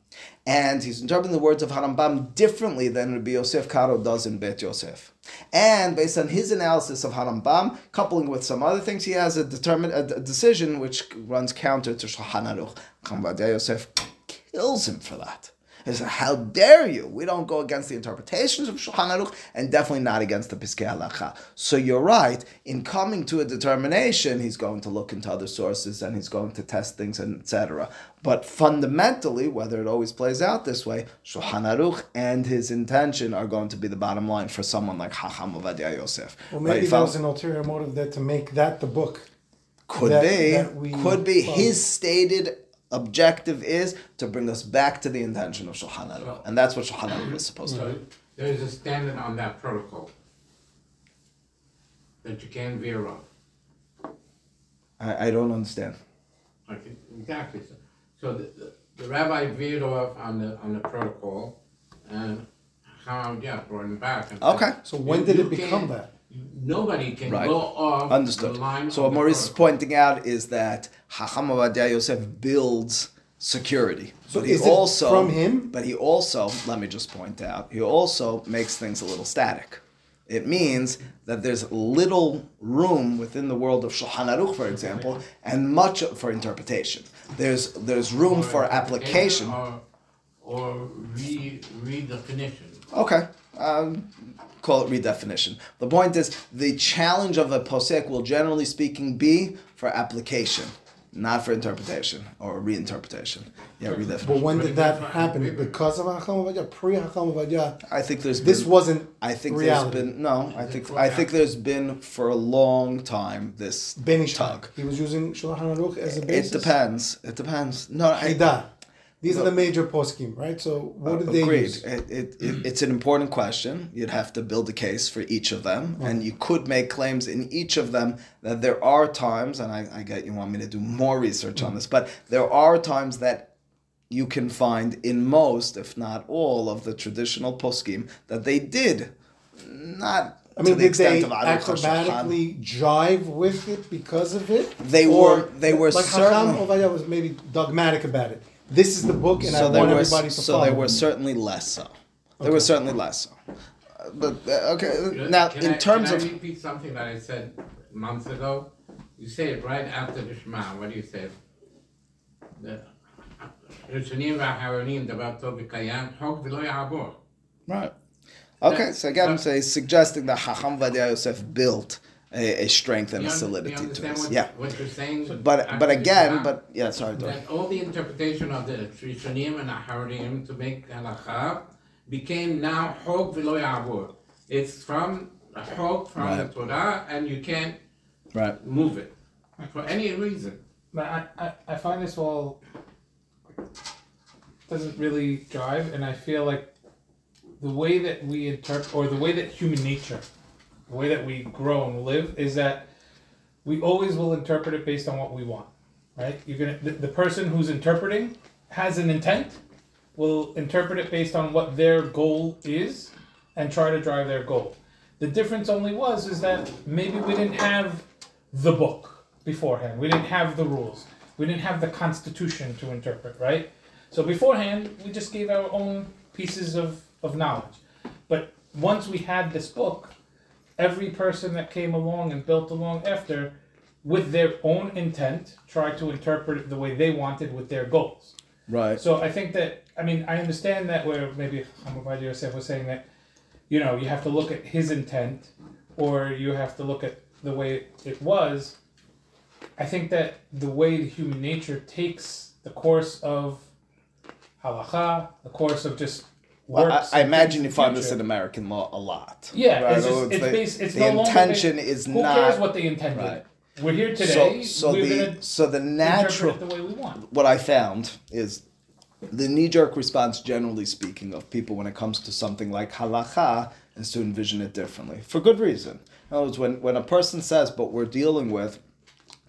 And he's interpreting the words of Harambam differently than Rabbi Yosef Karo does in Bet Yosef. And based on his analysis of Harambam, coupling with some other things, he has a determined a, decision which runs counter to Shulchan Aruch. Yosef kills him for that. Says, "How dare you? We don't go against the interpretations of Shulchan Aruch, and definitely not against the Piskei Halacha." So you're right. In coming to a determination, he's going to look into other sources and he's going to test things and etc. But fundamentally, whether it always plays out this way, Shulchan Aruch and his intention are going to be the bottom line for someone like Hacham Ovadia Yosef. Well, maybe If there was an ulterior motive there to make that the book. could that- be that we could be follow. his stated objective is to bring us back to the intention of Shulchan Aruch, and that's what Shulchan Aruch is supposed to do. there is a standard on that protocol that you can't veer off. I, I don't understand. Okay, exactly. So, so the, the, the rabbi veered off on the on the protocol, uh, and Hamad yeah brought him back. And said, Okay. So when "You- did you it become that? Nobody can Right. go off Understood. the line. So what Maurice is pointing out is that Hacham Ovadia Yosef builds security. So but he is it also from him? But he also, let me just point out, he also makes things a little static. It means that there's little room within the world of Shulchan Aruch, for example, and much for interpretation. There's there's room for application. or, or re redefinition. Okay. Um, call it redefinition. The point is, the challenge of a posek will generally speaking be for application, not for interpretation or reinterpretation. Yeah, But when did that happen? wait, wait. Because of Hacham Ovadia, pre Hacham Ovadia, I think there's this been, wasn't I think reality. there's been no. I think I think there's been for a long time this Ben Ish tug. He was using Shulchan Aruch as a basis. It depends. It depends. No, I, Hida. These No. are the major poskim, right? So what did they Agreed. use? It, it, it, it's an important question. You'd have to build a case for each of them, and you could make claims in each of them that there are times, and I, I get you want me to do more research on mm. this, but there are times that you can find in most, if not all, of the traditional poskim that they did not. I mean, to the did extent they of acrobatically jive with it because of it? They Or, were- they were like certainly- Hacham Ovadia was maybe dogmatic about it this is the book, and so I want was, everybody to so follow. So there were certainly less so. There okay. certainly less so. Uh, but uh, okay, now can in I, terms can of. I repeat something that I said months ago. You say it right after the Shema. What do you say? Right. Okay, so again, so he's suggesting that Hacham Ovadia Yosef built a, a strength and You a solidity to understand this. what, Yeah, what you're saying? but but again, Shema? but yeah, sorry, that all the interpretation of the Rishonim and Aharonim to make halacha became now chok v'lo ya'avur. It's from a chok from Right. the Torah, and you can't Right. move it for any reason. But I, I, I find this all doesn't really drive, and I feel like the way that we interpret, or the way that human nature, the way that we grow and live, is that we always will interpret it based on what we want, right? You're gonna the, the person who's interpreting has an intent, will interpret it based on what their goal is, and try to drive their goal. The difference only was is that maybe we didn't have the book beforehand. We didn't have the rules. We didn't have the constitution to interpret, right? So beforehand, we just gave our own pieces of, of knowledge. But once we had this book, every person that came along and built along after, with their own intent, tried to interpret it the way they wanted with their goals. Right. So I think that I mean I understand that where maybe Hamad Yosef was saying that, you know, you have to look at his intent, or you have to look at the way it was. I think that the way the human nature takes the course of halacha, the course of just works. I, I imagine you find this in. American law a lot. Yeah, Right, it's just it's the- based. It's the no intention ba- is who not cares what they intended. Right. We're here today. So, so we're the so the natural it the way we want. what I found is the knee jerk response, generally speaking, of people when it comes to something like halacha is to envision it differently for good reason. In other words, when, when a person says, but we're dealing with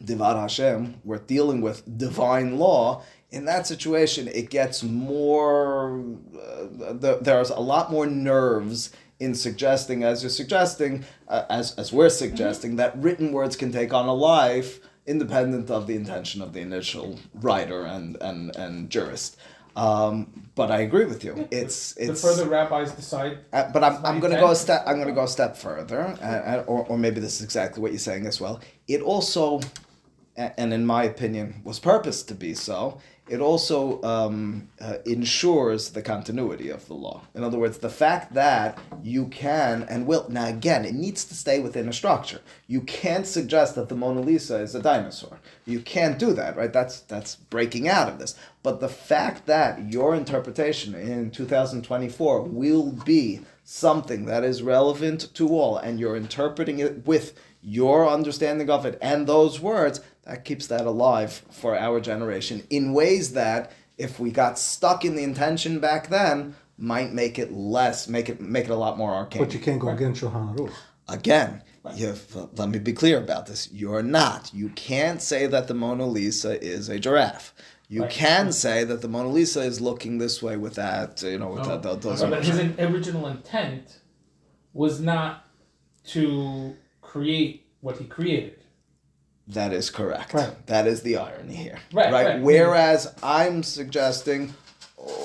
Divar Hashem, we're dealing with divine law, In that situation, it gets more. Uh, the, there's a lot more nerves in suggesting, as you're suggesting, uh, as as we're suggesting, that written words can take on a life independent of the intention of the initial writer and and and jurist. Um, but I agree with you. It's it's The further rabbis decide, Uh, but I'm, I'm going to go a step. I'm going to go a step further, uh, uh, or, or maybe this is exactly what you're saying as well. It also, and in my opinion, was purposed to be so. It also um, uh, ensures the continuity of the law. In other words, the fact that you can and will now again, it needs to stay within a structure. You can't suggest that the Mona Lisa is a dinosaur. You can't do that, right? That's that's breaking out of this. But the fact that your interpretation in 2024 will be something that is relevant to all and you're interpreting it with your understanding of it and those words that keeps that alive for our generation in ways that if we got stuck in the intention back then might make it less make it make it a lot more arcane But you can't go against Shulchan Aruch. again you've, uh, let me be clear about this you're not you can't say that the mona lisa is a giraffe you Right. can say that the mona lisa is looking this way with that you know with No. that, those, those so that his original intent was not to create what he created. That is correct. Right. That is the irony here. Right, right. Whereas I'm suggesting.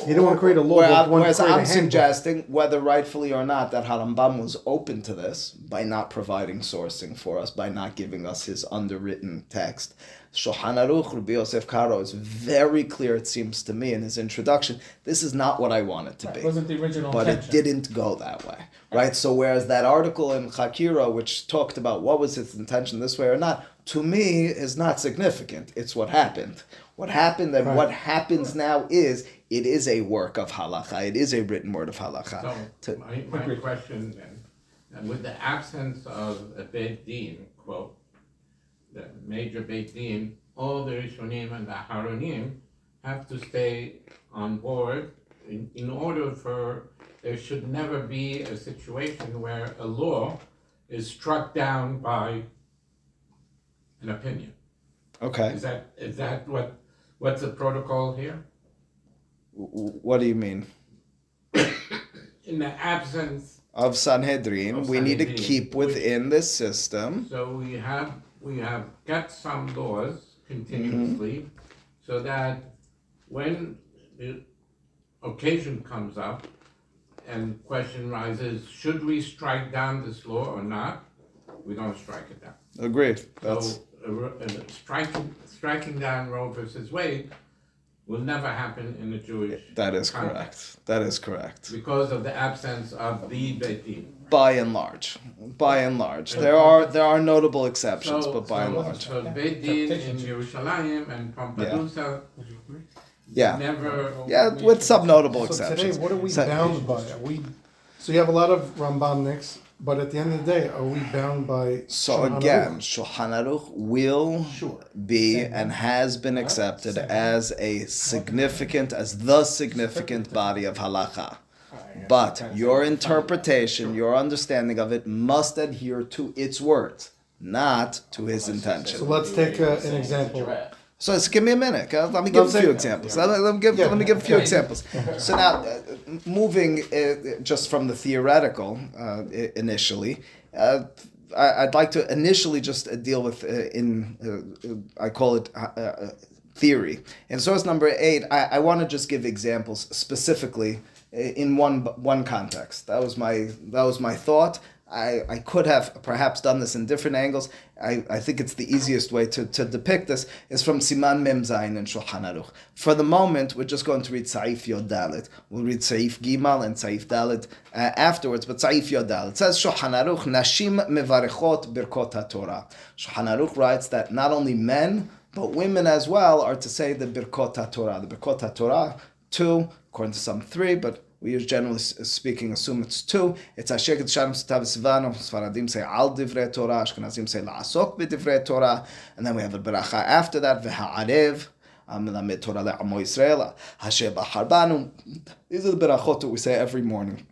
You don't want to create a law, Where- but you want to Whereas a I'm suggesting, whether rightfully or not, that Harambam was open to this by not providing sourcing for us, by not giving us his underwritten text. Shulchan Aruch, Rabbi Yosef Karo is very clear, it seems to me, in his introduction. This is not what I want it to Right, be wasn't the original but intention. it didn't go that way, right? So whereas that article in Chakira, which talked about what was its intention this way or not, to me is not significant. It's what happened. What happened and Right. what happens now is it is a work of halacha. It is a written word of halacha. So, To- my, my Agreed. question then, and with the absence of a Beit Din, quote, the major Beit Din, all the Rishonim and the Haronim have to stay on board in, in order for, there should never be a situation where a law is struck down by an opinion. okay. Is that, is that what, what's the protocol here? W- What do you mean? In the absence Of Sanhedrin, Of we need to Sanhedrin, keep within the system. So we have, we have got some laws continuously, so that when the occasion comes up and question rises, should we strike down this law or not? We don't strike it down. Agreed. That's uh, ro- uh, striking, striking down Roe versus Wade will never happen in the Jewish. that is context correct. That is correct. Because of the absence of the Beit Din. By and large, by and large, there are there are notable exceptions, So, but by and large, so Beit Din in Interpretation. Yerushalayim and Pumbedita Would you agree? yeah. never. Yeah, with some notable So exceptions. today, what are we So- bound by? Are we? So you have a lot of Rambamniks, but at the end of the day, are we bound by? So Shulchan again, Aruch? Shulchan Aruch will Sure. be and has been accepted as a significant, as the significant body of halacha. But your interpretation, your understanding of it must adhere to its words, not to his intention. So let's take uh, an example. So just give me a minute. Let me give a few examples. Let, let me give, Yeah. let me give a few examples. So now, uh, moving uh, just from the theoretical uh, initially, uh, I, I'd like to initially just uh, deal with uh, in I call it theory. And source number eight, I, I want to just give examples specifically in one one context. That was my that was my thought. I, I could have perhaps done this in different angles. I, I think it's the easiest way to, to depict this is from Siman Mem Zayin and Shulchan Aruch. For the moment, we're just going to read Saif Yod Dalet. We'll read Saif Gimal and Saif Dalet uh, afterwards, but Saif Yod Dalet. Says Shulchan Aruch, Nashim Mevarechot Birkot HaTorah. Shulchan Aruch writes that not only men, but women as well are to say the Birkot HaTorah. The Birkot HaTorah, two, according to some three, but we use generally speaking assume it's two. It's Asher Kedshanim Sitav Sivano. Sfaradim say Al Divrei Torah. Ashkenazim say La'asok B'Divrei Torah. And then we have a beracha after that. V'ha'arev. Um, Melamed Torah le'amo Yisrael. Hashem b'harbanu. These are the berachot that we say every morning.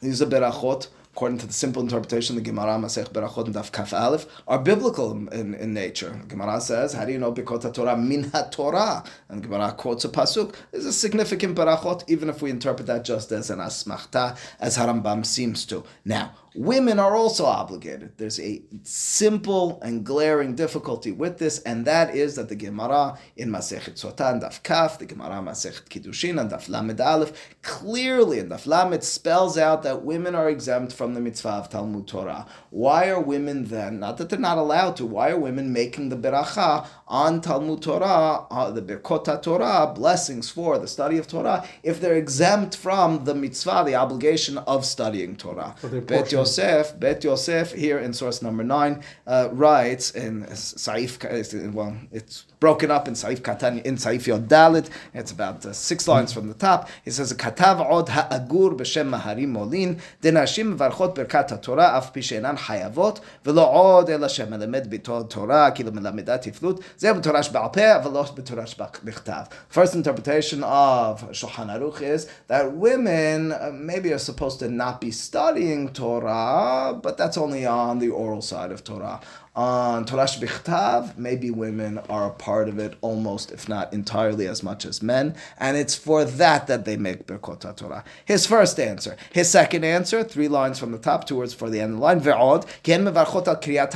These are berachot, according to the simple interpretation the Gemara Masech Berachot and Daf Kaf Aleph, are biblical in, in, nature. Gemara says, "How do you know Birkot Torah min Torah?" And Gemara quotes a pasuk. There's a significant berachot, even if we interpret that just as an asmachta, as Harambam seems to. Now, women are also obligated. There's a simple and glaring difficulty with this, and that is that the Gemara in Masechet Sotah and Daf Kaf, the Gemara Masechet Kiddushin and Daf Lamed Aleph, clearly in Daf Lamed spells out that women are exempt from the mitzvah of Talmud Torah. Why are women then, not that they're not allowed to, why are women making the beracha on Talmud Torah, uh, the Birkot Torah, blessings for the study of Torah, if they're exempt from the mitzvah, the obligation of studying Torah? Bet. Yosef, Bet Yosef, here in source number nine, uh, writes in Saif, uh, well, it's broken up in Saif Katan in Saif Yod Dalet. It's about uh, six lines from the top. He says, "Katav od ha'agur b'shem maharim molin denashim varchot berkat haTorah af Pishenan hayavot v'lo od ela she'melamed b'tod Torah kilo melamedat tiflut Zeh b'torash ba'al peh v'lo b'torash b'chtav." First interpretation of Shulchan Aruch is that women uh, maybe are supposed to not be studying Torah, but that's only on the oral side of Torah. On Torah Shbichtav, maybe women are a part of it almost, if not entirely, as much as men, and it's for that that they make Birkot Torah. His first answer. His second answer, three lines from the top, two words for the end of the line, Ve'od,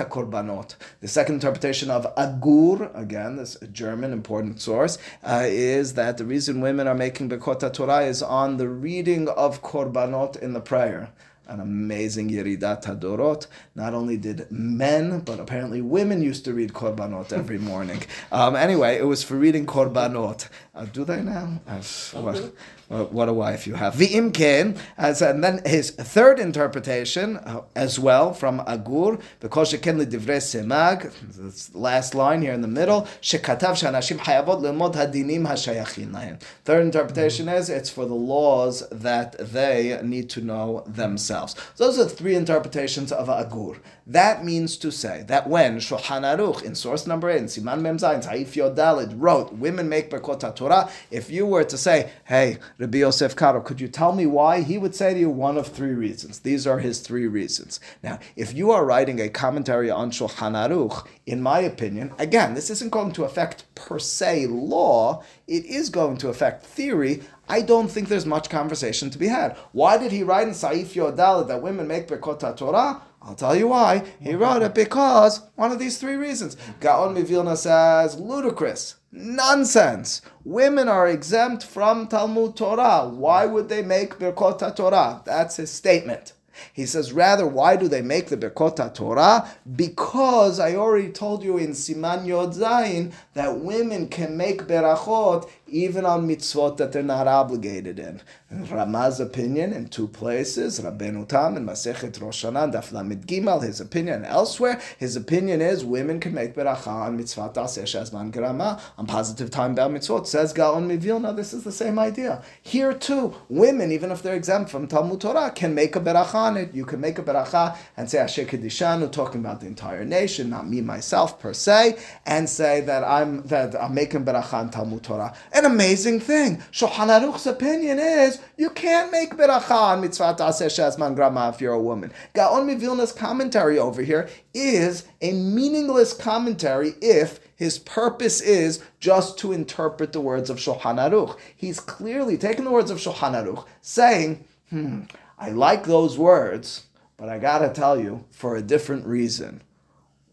korbanot. The second interpretation of Agur, again, this German important source, uh, is that the reason women are making Birkot Torah is on the reading of korbanot in the prayer an amazing Yeridat Hadorot. Not only did men, but apparently women used to read Korbanot every morning. Um, anyway, it was for reading Korbanot. Do they now? Uh, what, what, what a wife you have. V'im ken, as and then his third interpretation uh, as well from Agur, because sheken divrei semag, this last line here in the middle, shekatav shanashim hayavot lemod hadinim hashayachin lahem. Third interpretation is it's for the laws that they need to know themselves. So those are three interpretations of Agur. That means to say that when Shulchan Aruch in source number eight, in Siman Mem Zayin, Saif Yod Dalet wrote, "Women make Birkot Torah." If you were to say, "Hey, Rabbi Yosef Karo, could you tell me why?" He would say to you one of three reasons. These are his three reasons. Now, if you are writing a commentary on Shulchan Aruch, in my opinion, again, this isn't going to affect per se law. It is going to affect theory. I don't think there's much conversation to be had. Why did he write in Saif Yod Dalet that women make Birkot Torah? I'll tell you why. He wrote it because one of these three reasons. Gaon Mivilna says, ludicrous, nonsense. Women are exempt from Talmud Torah. Why would they make Birkot Torah? That's his statement. He says, rather, why do they make the Birkot Torah? Because I already told you in Siman Yod Zayin that women can make berachot even on mitzvot that they're not obligated in. Ramah's opinion in two places, Rabbeinu Tam and Masechet Rosh Hashanah, Daf Gimel, his opinion, elsewhere, his opinion is women can make beracha on mitzvot Aseh Shazman Grama, on positive time bound mitzvot. Says Gaon Mivilna, this is the same idea. Here too, women, even if they're exempt from Talmud Torah, can make a beracha on it. You can make a beracha and say Asher Kedishanu, talking about the entire nation, not me myself per se, and say that I'm that I'm making beracha on Talmud Torah. An amazing thing. Shulchan Aruch's opinion is you can't make beracha on mitzvah aseh shazman grama if you're a woman. Gaon Mivilna's commentary over here is a meaningless commentary if his purpose is just to interpret the words of Shulchan Aruch. He's clearly taking the words of Shulchan Aruch, saying, hmm, I like those words, but I gotta tell you, for a different reason.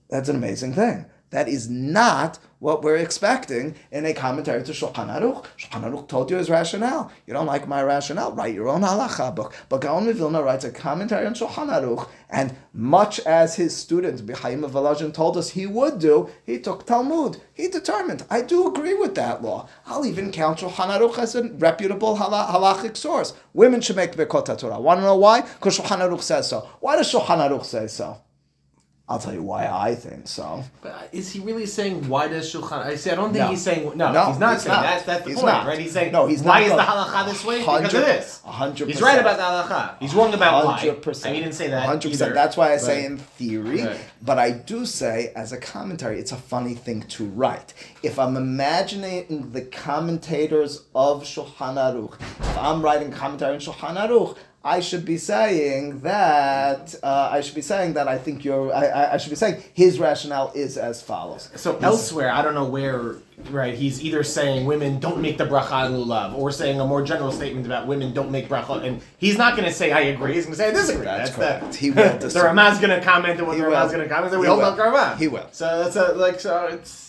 That's an amazing thing. That is not what we're expecting in a commentary to Shulchan Aruch. Shulchan Aruch told you his rationale. You don't like my rationale? Write your own halacha book. But Gaon Mivilna writes a commentary on Shulchan Aruch, and much as his student B'chaim of Volozhin told us he would do, he took Talmud. He determined, I do agree with that law. I'll even count Shulchan Aruch as a reputable hala- halachic source. Women should make Birkot Torah. Want to know why? Because Shulchan Aruch says so. Why does Shulchan Aruch say so? I'll tell you why I think so. But is he really saying why does Shulchan? I say I don't think No. he's saying no. No, he's not he's saying not. that. That's the He's point, not. right? He's saying No, he's why not is the halacha this way because of this. hundred He's right about the halacha. He's wrong about why. Hundred percent. And he didn't say that. Hundred percent. That's why I say in theory, Right. but I do say as a commentary, it's a funny thing to write. If I'm imagining the commentators of Shulchan Aruch, if I'm writing commentary on Shulchan Aruch, I should be saying that uh, I should be saying that I think you're. I, I, should be saying his rationale is as follows. So elsewhere, I don't know where, right? He's either saying women don't make the bracha on lulav, or saying a more general statement about women don't make bracha, and he's not going to say I agree. He's going to say I disagree. That's the- correct. He will the. Ramah's going to comment on what He the Ramah's going to comment, and we He hold will. on Ramah. He will. So that's a, like so it's.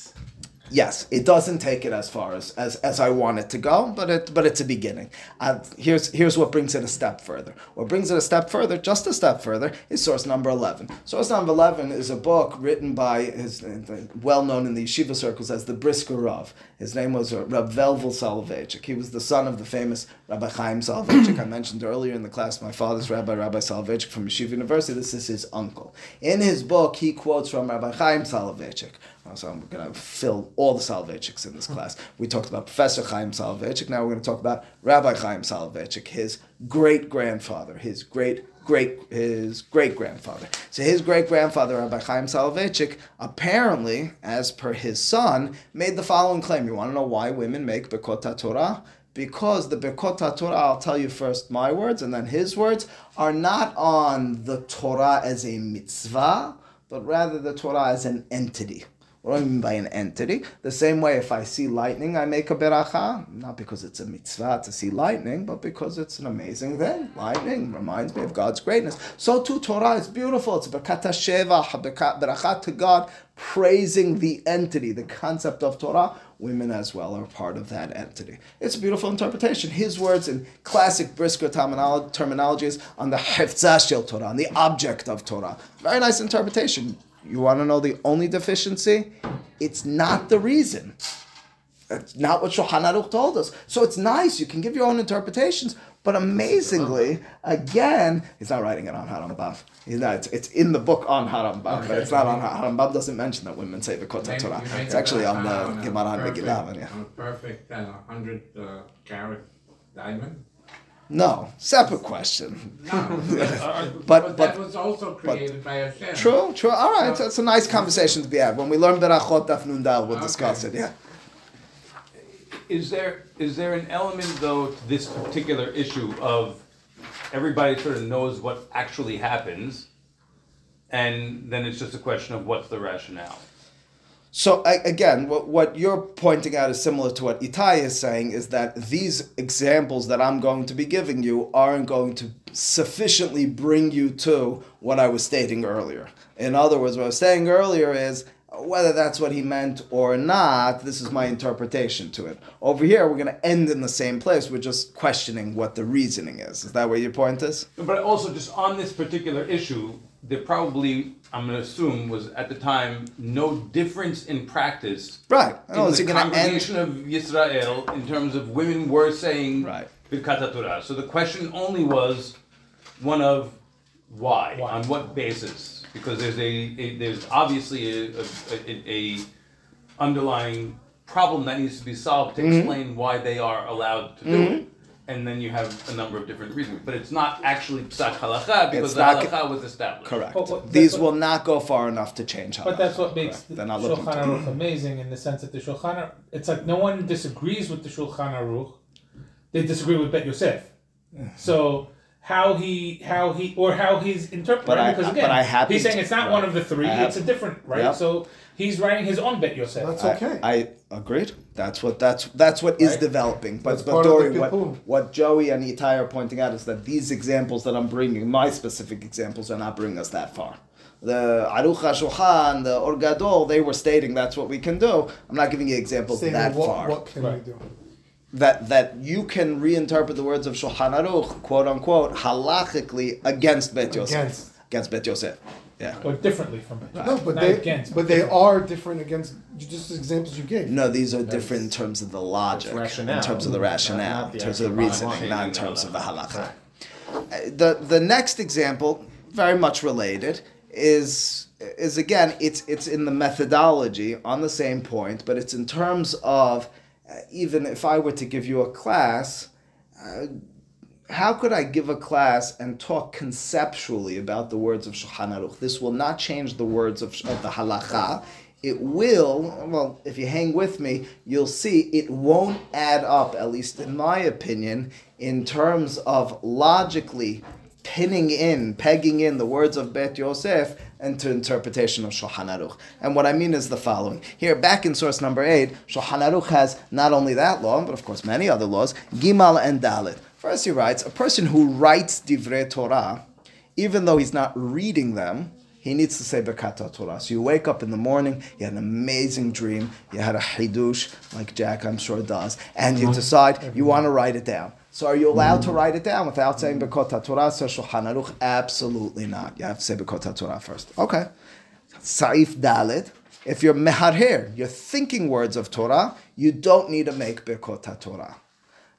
Yes, it doesn't take it as far as, as, as I want it to go, but it but it's a beginning. Uh, here's here's what brings it a step further. What brings it a step further, just a step further, is source number eleven. Source number eleven is a book written by his well known in the yeshiva circles as the Brisker Rav. His name was uh, Rav Velvel Soloveitchik. He was the son of the famous Rabbi Chaim Soloveitchik. I mentioned earlier in the class my father's Rabbi Rabbi Soloveitchik from Yeshiva University. This is his uncle. In his book, he quotes from Rabbi Chaim Soloveitchik. So I'm going to fill all the Soloveitchiks in this hmm. class. We talked about Professor Chaim Soloveitchik. Now we're going to talk about Rabbi Chaim Soloveitchik, his great grandfather, his great great his great grandfather. So his great grandfather, Rabbi Chaim Soloveitchik, apparently, as per his son, made the following claim. You want to know why women make Birkot Torah? Because the Birkot Torah, I'll tell you first my words and then his words, are not on the Torah as a mitzvah, but rather the Torah as an entity. What do I mean by an entity? The same way if I see lightning, I make a beracha, not because it's a mitzvah to see lightning, but because it's an amazing thing. Lightning reminds me of God's greatness. So too, Torah is beautiful. It's a birkat shevach, beracha to God, praising the entity, the concept of Torah. Women as well are part of that entity. It's a beautiful interpretation. His words in classic Brisker terminolo- terminologies on the hefzah shel Torah, on the object of Torah. Very nice interpretation. You want to know the only deficiency? It's not the reason. That's not what Shulchan Aruch told us. So it's nice. You can give your own interpretations. But amazingly, again, he's not writing it on Harambam. He's not, it's, it's in the book on Harambam, but Okay. it's not on Harambam. Doesn't mention that women say Make- Torah. It's actually on the Gemara and Megillah. Yeah. On a perfect uh, hundred uh, carat diamond. No, separate question. No, But but, that but was also created by Hashem. true, true. All right, So- it's a nice conversation to be had. When we learn Berachot Daf Nun Dal, we'll discuss Okay. it. Yeah. Is there is there an element though to this particular issue of everybody sort of knows what actually happens, and then it's just a question of what's the rationale? So again, what, what you're pointing out is similar to what Itai is saying is that these examples that I'm going to be giving you aren't going to sufficiently bring you to what I was stating earlier. In other words, what I was saying earlier is whether that's what he meant or not, this is my interpretation to it. Over here, we're going to end in the same place. We're just questioning what the reasoning is. Is that where your point is? But also, just on this particular issue, there probably, I'm going to assume, was at the time no difference in practice Right. Oh, in is the it going to end? congregation of Yisrael in terms of women were saying Right. Birkat Torah. So the question only was one of why, Why? on what basis? Because there's a, a there's obviously a, a, a, a underlying problem that needs to be solved to Mm-hmm. explain why they are allowed to do it. And then you have a number of different reasons, but it's not actually psak halacha because It's the not- halacha was established. Correct. But what- These what- will not go far enough to change. halacha. But that's what makes Correct. the They're Shulchan. Aruch amazing in the sense that the Shulchan Aruch, it's like no one disagrees with the Shulchan Aruch, they disagree with Bet Yosef. So how he how he or how he's interpreting But I- because but again I happen he's saying it's not right. one of the three, I it's a different right. Yep. So he's writing his own Bet Yosef That's okay. I, agreed. That's what that's that's what is Right? developing. But That's but part Dory, what, what Joey and Itai are pointing out is that these examples that I'm bringing, my specific examples, are not bringing us that far. The Aruch HaShulchan, the Or Gadol, they were stating that's what we can do. I'm not giving you examples Saying that what, far. what can Right. we do? That that you can reinterpret the words of Shulchan Aruch, quote unquote, halachically against Bet Yosef. Against. Against Bet Yosef. Yeah. or differently from Bet No, but Not they against, but they are different against just the examples you gave. No, these are different in terms of the logic, rationale. in terms of the rationale, not the in terms of the actual reasoning, not in terms of the halacha. Uh, The the next example, very much related, is is again it's it's in the methodology on the same point, but it's in terms of uh, even if I were to give you a class. Uh, how could I give a class and talk conceptually about the words of Shulchan Aruch? This will not change the words of, of the halacha. it will, well, if you hang with me, you'll see it won't add up, at least in my opinion, in terms of logically pinning in, pegging in the words of Bet Yosef into interpretation of Shulchan Aruch. And what I mean is the following. Here, back in source number 8, Shulchan Aruch has not only that law, but of course many other laws, Gimal and Dalet. First he writes, a person who writes Divrei Torah, even though he's not reading them, he needs to say Birkat Torah. So you wake up in the morning, you had an amazing dream, you had a hidush, like Jack I'm sure does, and you uh-huh. decide you want to write it down. So are you allowed to mm. write it down without saying Birkat Torah? Says Shulchan Aruch, absolutely not. You have to say Birkat Torah first. Okay. Saif Dalet. If you're meharher, you're thinking words of Torah, you don't need to make Birkot Torah.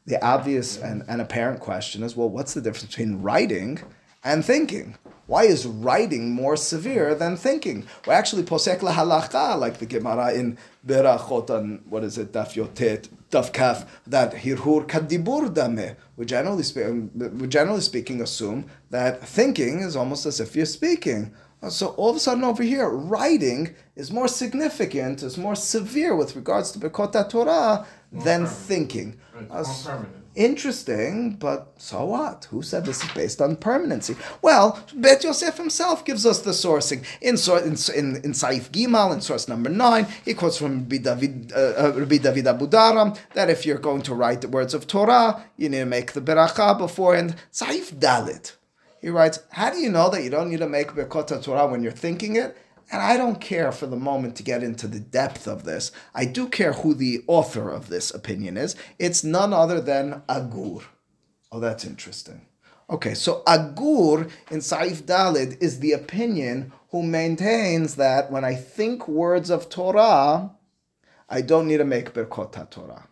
The obvious and, and apparent question is, well, what's the difference between writing and thinking? Why is writing more severe than thinking? Well, actually, posek lahalacha, like the Gemara in Berachot on, what is it, Daf Yotet, Daf Kaf, that hirhur kadibur dame. We generally, spe- we generally speaking assume that thinking is almost as if you're speaking. So all of a sudden over here, writing is more significant, is more severe with regards to Birkot Torah than permanent. thinking. It's Uh. Interesting, but so what? Who said this is based on permanency? Well, Bet Yosef himself gives us the sourcing. In, in, in, in Saif Gimal, in source number 9, he quotes from Rabbi David, uh, uh, Rabbi David that if you're going to write the words of Torah, you need to make the beracha beforehand. Saif Dalet. He writes, How do you know that you don't need to make Birkot Torah when you're thinking it? And I don't care for the moment to get into the depth of this. I do care who the author of this opinion is. It's none other than Agur. Oh, that's interesting. Okay, so Agur in Saif Dalet is the opinion who maintains that when I think words of Torah, I don't need to make Birkot Torah.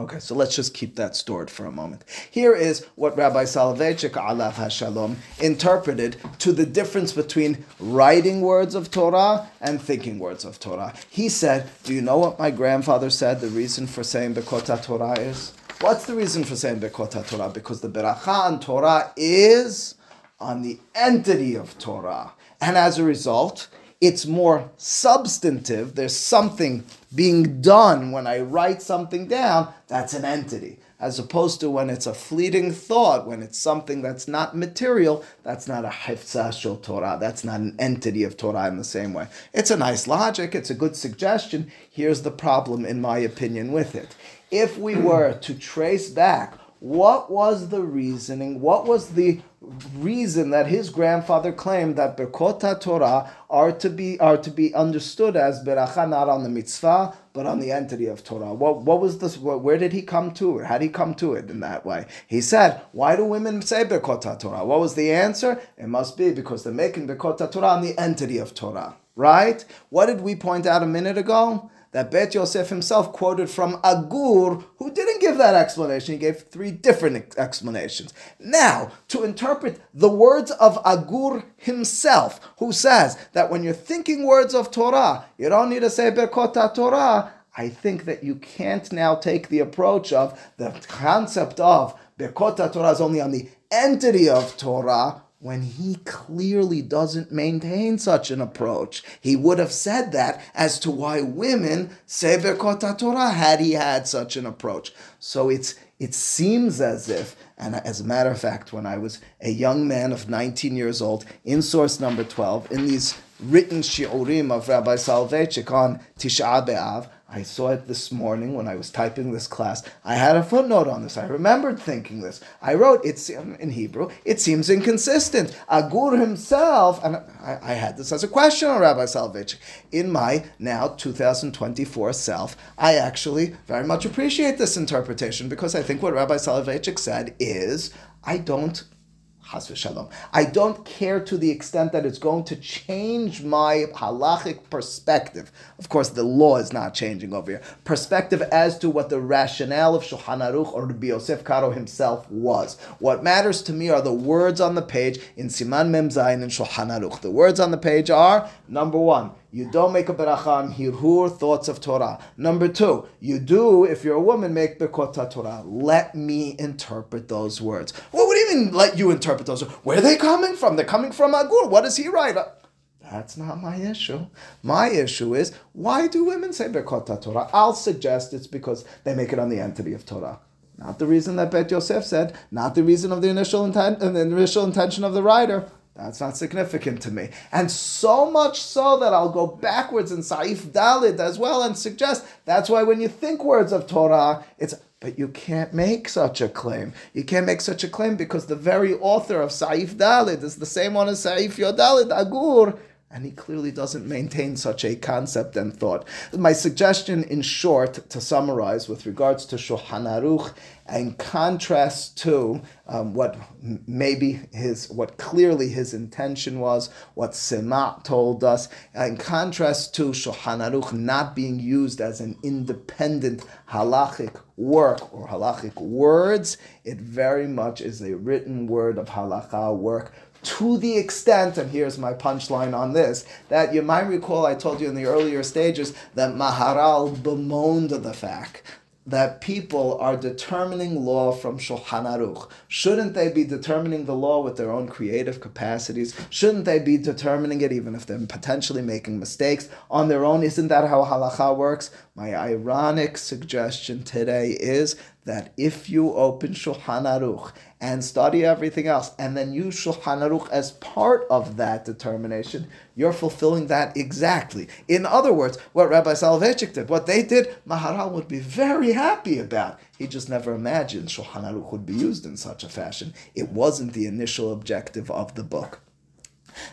Okay, so let's just keep that stored for a moment. Here is what Rabbi Soloveitchik Alav Hashalom interpreted to the difference between writing words of Torah and thinking words of Torah. He said, Do you know what my grandfather said the reason for saying Birkot Torah is? What's the reason for saying Birkot Torah? Because the Beracha on Torah is on the entity of Torah. And as a result, it's more substantive. There's something being done when I write something down, that's an entity. As opposed to when it's a fleeting thought, when it's something that's not material, that's not a hifzah shel Torah. That's not an entity of Torah in the same way. It's a nice logic, it's a good suggestion. Here's the problem, in my opinion, with it. If we were to trace back what was the reasoning, what was the reason that his grandfather claimed that Birkot Torah are to be are to be understood as beracha not on the mitzvah but on the entity of Torah. What what was this? Where did he come to it? How did he come to it in that way? He said, "Why do women say Birkot Torah?" What was the answer? It must be because they're making Birkot Torah on the entity of Torah, right? What did we point out a minute ago? That Bet Yosef himself quoted from Agur, who didn't give that explanation. He gave three different ex- explanations. Now, to interpret the words of Agur himself, who says that when you're thinking words of Torah, you don't need to say Birkot Torah. I think that you can't now take the approach of the concept of Birkot Torah is only on the entity of Torah when he clearly doesn't maintain such an approach. He would have said that as to why women Birkot Torah had he had such an approach. So it's it seems as if, and as a matter of fact, when I was a young man of 19 years old, in source number 12, in these written shiurim of Rabbi Soloveitchik on Tisha B'Av, I saw it this morning when I was typing this class. I had a footnote on this. I remembered thinking this. I wrote it's in Hebrew. It seems inconsistent. Agur himself, and I, I had this as a question on Rabbi Soloveitchik. In my now 2024 self, I actually very much appreciate this interpretation because I think what Rabbi Soloveitchik said is I don't. I don't care to the extent that it's going to change my halachic perspective. Of course, the law is not changing over here. Perspective as to what the rationale of Shulchan Aruch or Rabbi Yosef Karo himself was. What matters to me are the words on the page in Siman Mem Zayin and Shulchan Aruch. The words on the page are number one. You don't make a beracha on hirhur, thoughts of Torah. Number two, you do, if you're a woman, make Birkot Torah. Let me interpret those words. Well, what do you mean, let you interpret those words? Where are they coming from? They're coming from Agur. What does he write? That's not my issue. My issue is why do women say Birkot Torah? I'll suggest it's because they make it on the entity of Torah. Not the reason that Bet Yosef said, not the reason of the initial intent, and the initial intention of the writer. That's not significant to me. And so much so that I'll go backwards in Saif Dalet as well and suggest that's why when you think words of Torah, it's but you can't make such a claim. You can't make such a claim because the very author of Saif Dalet is the same one as Saif Yod Dalet Agur, and he clearly doesn't maintain such a concept and thought. My suggestion, in short, to summarize with regards to Shulchan Aruch, in contrast to um, what maybe his, what clearly his intention was, what Sema told us, in contrast to Shulchan Aruch not being used as an independent halachic work or halachic words, it very much is a written word of halacha work to the extent, and here's my punchline on this, that you might recall I told you in the earlier stages that Maharal bemoaned the fact that people are determining law from Shulchan Aruch. Shouldn't they be determining the law with their own creative capacities? Shouldn't they be determining it even if they're potentially making mistakes on their own? Isn't that how halacha works? My ironic suggestion today is that if you open Shulchan Aruch and study everything else, and then use Shulchan Aruch as part of that determination, you're fulfilling that exactly. In other words, what Rabbi Soloveitchik did, what they did, Maharal would be very happy about. He just never imagined Shulchan Aruch would be used in such a fashion. It wasn't the initial objective of the book.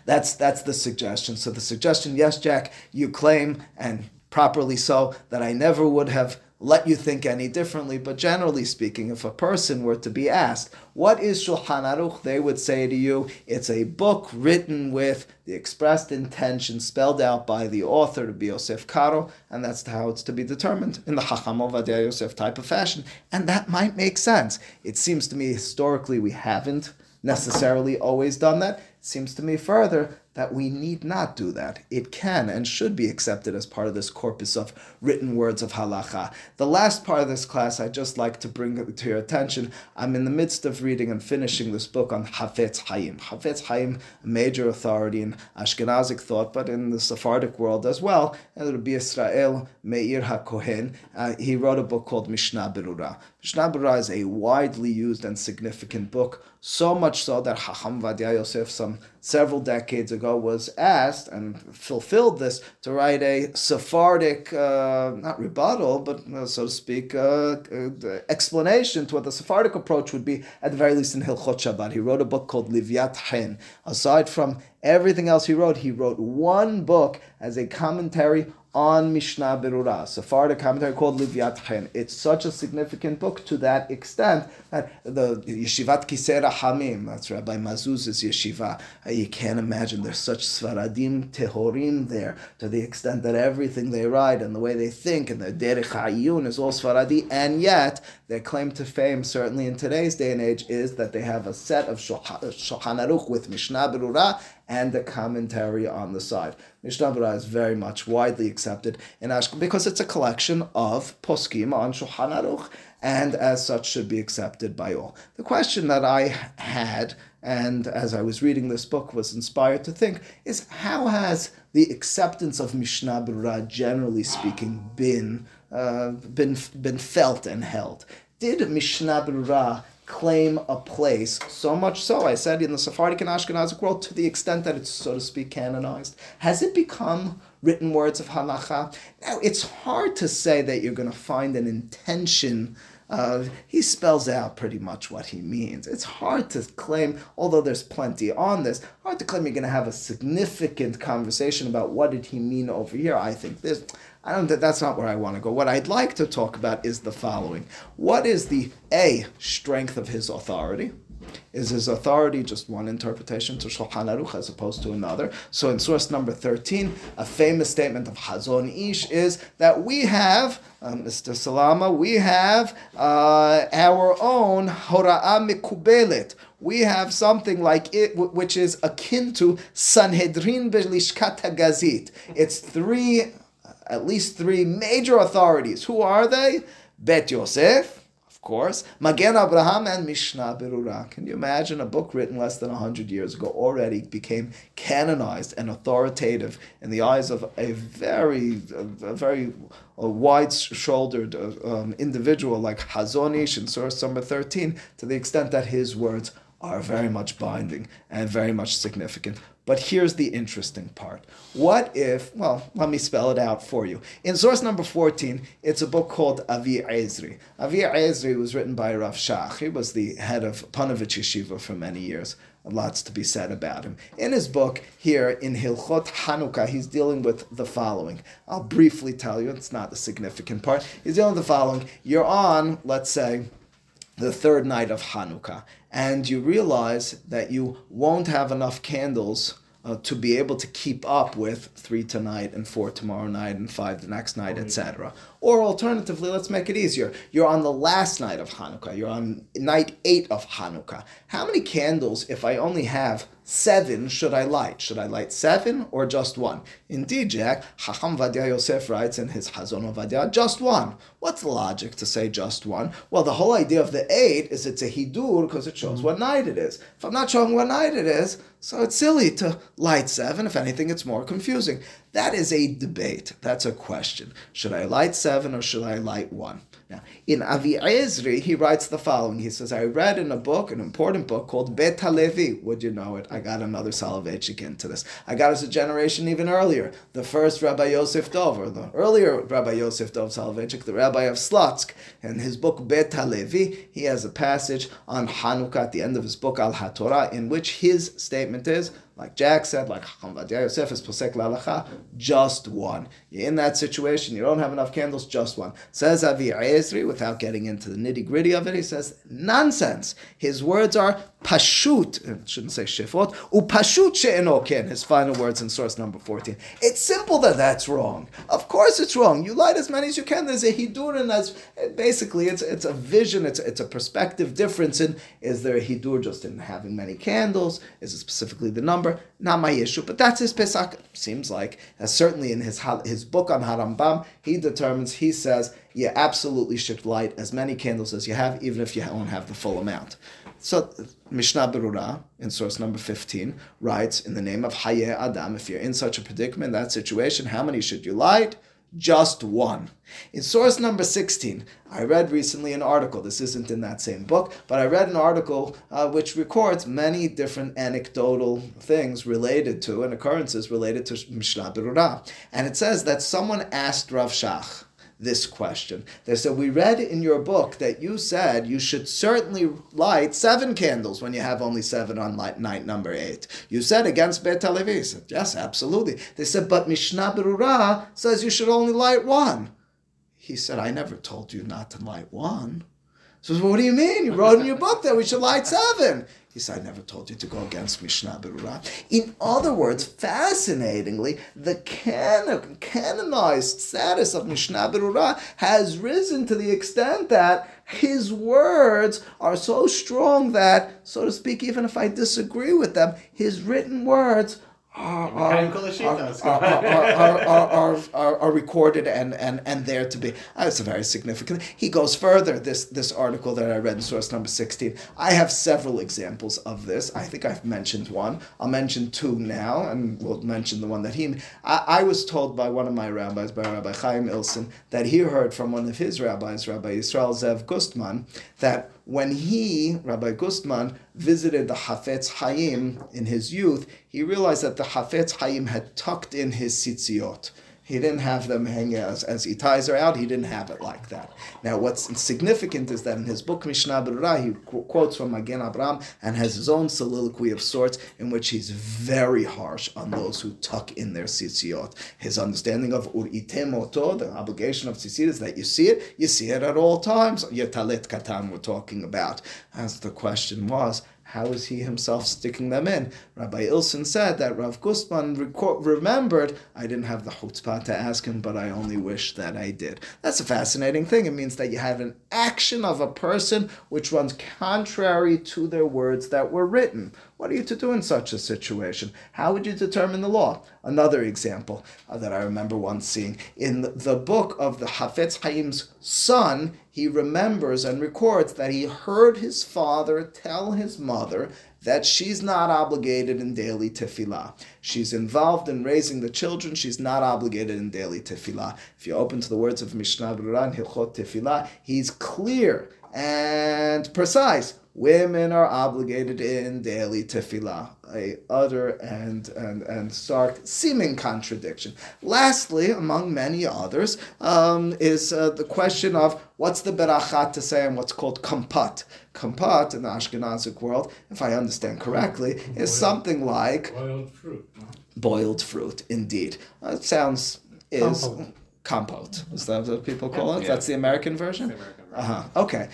That's that's the suggestion. So the suggestion, yes, Jack, you claim and properly so that I never would have let you think any differently, but generally speaking, if a person were to be asked, what is Shulchan Aruch, they would say to you, it's a book written with the expressed intention spelled out by the author to be Yosef Karo, and that's how it's to be determined in the Chacham Ovadia Yosef type of fashion. And that might make sense. It seems to me historically we haven't necessarily always done that. It seems to me further that we need not do that. It can and should be accepted as part of this corpus of written words of halacha. The last part of this class I'd just like to bring to your attention. I'm in the midst of reading and finishing this book on Hafetz Haim. Hafetz Haim, a major authority in Ashkenazic thought, but in the Sephardic world as well. Rabbi Israel Meir HaKohen, uh, he wrote a book called Mishnah Berurah. Mishnah Berurah is a widely used and significant book, so much so that Chacham Ovadia Yosef, some several decades ago, was asked and fulfilled this to write a Sephardic, uh, not rebuttal, but uh, so to speak, uh, uh, explanation to what the Sephardic approach would be, at the very least in Hilchot Shabbat. He wrote a book called Livyat Chen. Aside from everything else he wrote, he wrote one book as a commentary on Mishnah Berurah, Sephardic commentary called Livyat Chen. It's such a significant book to that extent that the Yeshivat Kisei Rahamim, that's Rabbi Mazuz's yeshiva, you can't imagine there's such Sfaradim Tehorim there to the extent that everything they write and the way they think and their Derech Hayun is all Sfaradi, and yet their claim to fame, certainly in today's day and age, is that they have a set of Shulchan Aruch with Mishnah Berurah and a commentary on the side. Mishnah Berurah is very much widely accepted in Ashkelon because it's a collection of poskim on Shulchan Aruch, and as such should be accepted by all. The question that I had, and as I was reading this book was inspired to think, is how has the acceptance of Mishnah Berurah, generally speaking, been uh, been been felt and held? Did Mishnah Berurah claim a place, so much so, I said, in the Sephardic and Ashkenazic world, to the extent that it's, so to speak, canonized? Has it become written words of halacha? Now, it's hard to say that you're going to find an intention. Uh, he spells out pretty much what he means. It's hard to claim, although there's plenty on this, hard to claim you're going to have a significant conversation about what did he mean over here. I think this, I don't. That's not where I want to go. What I'd like to talk about is the following: What is the a strength of his authority? Is his authority just one interpretation to Shulchan Aruch as opposed to another? So in source number 13, a famous statement of Hazon Ish is that we have, uh, Mr. Salama, we have uh, our own Hora'ah Mikubelet. We have something like it, which is akin to Sanhedrin Belishkat Gazit. It's three, at least three major authorities. Who are they? Bet Yosef, Of course, Magen Abraham and Mishnah Berurah. Can you imagine a book written less than 100 years ago already became canonized and authoritative in the eyes of a very, a very wide-shouldered uh, um, individual like Hazon Ish in source number 13, to the extent that his words are very much binding and very much significant. But here's the interesting part. What if, well, let me spell it out for you. In source number 14, it's a book called Avi Ezri. Avi Ezri was written by Rav Shach. He was the head of Ponevezh Yeshiva for many years. Lots to be said about him. In his book here in Hilchot Hanukkah, he's dealing with the following. I'll briefly tell you, it's not the significant part. He's dealing with the following. You're on, let's say, the third night of Hanukkah, and you realize that you won't have enough candles uh, to be able to keep up with three tonight and four tomorrow night and five the next night, etc. Or alternatively, let's make it easier. You're on the last night of Hanukkah. You're on night eight of Hanukkah. How many candles, if I only have seven, should I light? Should I light seven or just one? Indeed, Jack, Chacham Ovadia Yosef writes in his Hazon Ovadia, just one. What's the logic to say just one? Well, the whole idea of the eight is it's a hidur because it shows what night it is. If I'm not showing what night it is, so it's silly to light seven. If anything, it's more confusing. That is a debate. That's a question. Should I light seven or should I light one? Now, in Avi Ezri, he writes the following. He says, I read in a book, an important book called Bet HaLevi. Would you know it? I got another Soloveitchik into this. I got us a generation even earlier. The first Rabbi Yosef Dov, or the earlier Rabbi Yosef Dov Soloveitchik, the rabbi of Slutsk. In his book Bet HaLevi, he has a passage on Hanukkah at the end of his book Al HaTorah, in which his statement is, like Jack said, like Chacham Ovadia Yosef is posek lalacha, just one. You're in that situation, you don't have enough candles, just one. Says Avi Ezri, without getting into the nitty gritty of it, he says, nonsense. His words are pashut, I shouldn't say shifot, upashut she'enoken, his final words in source number 14. It's simple that that's wrong. Of course it's wrong. You light as many as you can. There's a hidur, and as basically it's, it's a vision, it's, it's a perspective difference in, is there a hidur just in having many candles? Is it specifically the number? Not my issue, but that's his psak. Seems like, uh, certainly in his his book on Harambam, he determines, he says, you absolutely should light as many candles as you have, even if you don't have the full amount. So Mishnah Berurah, in source number 15, writes, in the name of Hayei Adam, if you're in such a predicament, that situation, how many should you light? Just one. In source number 16, I read recently an article, this isn't in that same book, but I read an article uh, which records many different anecdotal things related to and occurrences related to Mishnah Berurah. And it says that someone asked Rav Shach, this question. They said, We read in your book that you said you should certainly light seven candles when you have only seven on light, night number eight. You said against Bet Halevi. said, Yes, absolutely. They said, But Mishnah Berurah says you should only light one. He said, I never told you not to light one. So what do you mean? You wrote in your book that we should light seven. He said, I never told you to go against Mishnah Berurah. In other words, fascinatingly, the canon, canonized status of Mishnah Berurah has risen to the extent that his words are so strong that, so to speak, even if I disagree with them, his written words are, recorded and, and, and there to be. Ah, That's very significant. He goes further, this, this article that I read in source number 16. I have several examples of this. I think I've mentioned one. I'll mention two now, and we'll mention the one that he. I, I was told by one of my rabbis, by Rabbi Chaim Ilson, that he heard from one of his rabbis, Rabbi Israel Zev Gustman, that when he, Rabbi Gustman, visited the Hafetz Haim in his youth, he realized that the Hafetz Haim had tucked in his tzitziot. He didn't have them hanging as, as he ties her out. He didn't have it like that. Now, what's significant is that in his book Mishnah Berurah, he qu- quotes from Magen Abraham and has his own soliloquy of sorts in which he's very harsh on those who tuck in their tzitziot. His understanding of uritem oto, the obligation of tzitzit, is that you see it, you see it at all times. Yetalit katan we're talking about. As the question was, how is he himself sticking them in? Rabbi Ilson said that Rav Gustman remembered, I didn't have the chutzpah to ask him, but I only wish that I did. That's a fascinating thing. It means that you have an action of a person which runs contrary to their words that were written. What are you to do in such a situation? How would you determine the law? Another example uh, that I remember once seeing in the, book of the Hafetz Chaim's son, he remembers and records that he heard his father tell his mother that she's not obligated in daily tefillah. She's involved in raising the children. She's not obligated in daily tefillah. If you open to the words of Mishnah Berurah Hilchot Tefillah, he's clear and precise. Women are obligated in daily tefillah, a utter and, and, and stark seeming contradiction. Lastly, among many others, um, is uh, the question of what's the berachat to say and what's called kampat. Kampat in the Ashkenazic world, if I understand correctly, is something like Boiled fruit, boiled fruit. Indeed, uh, it sounds is Compote. compote. Is that what people call it? Yeah. That's the American version. The American version. Uh huh. Okay.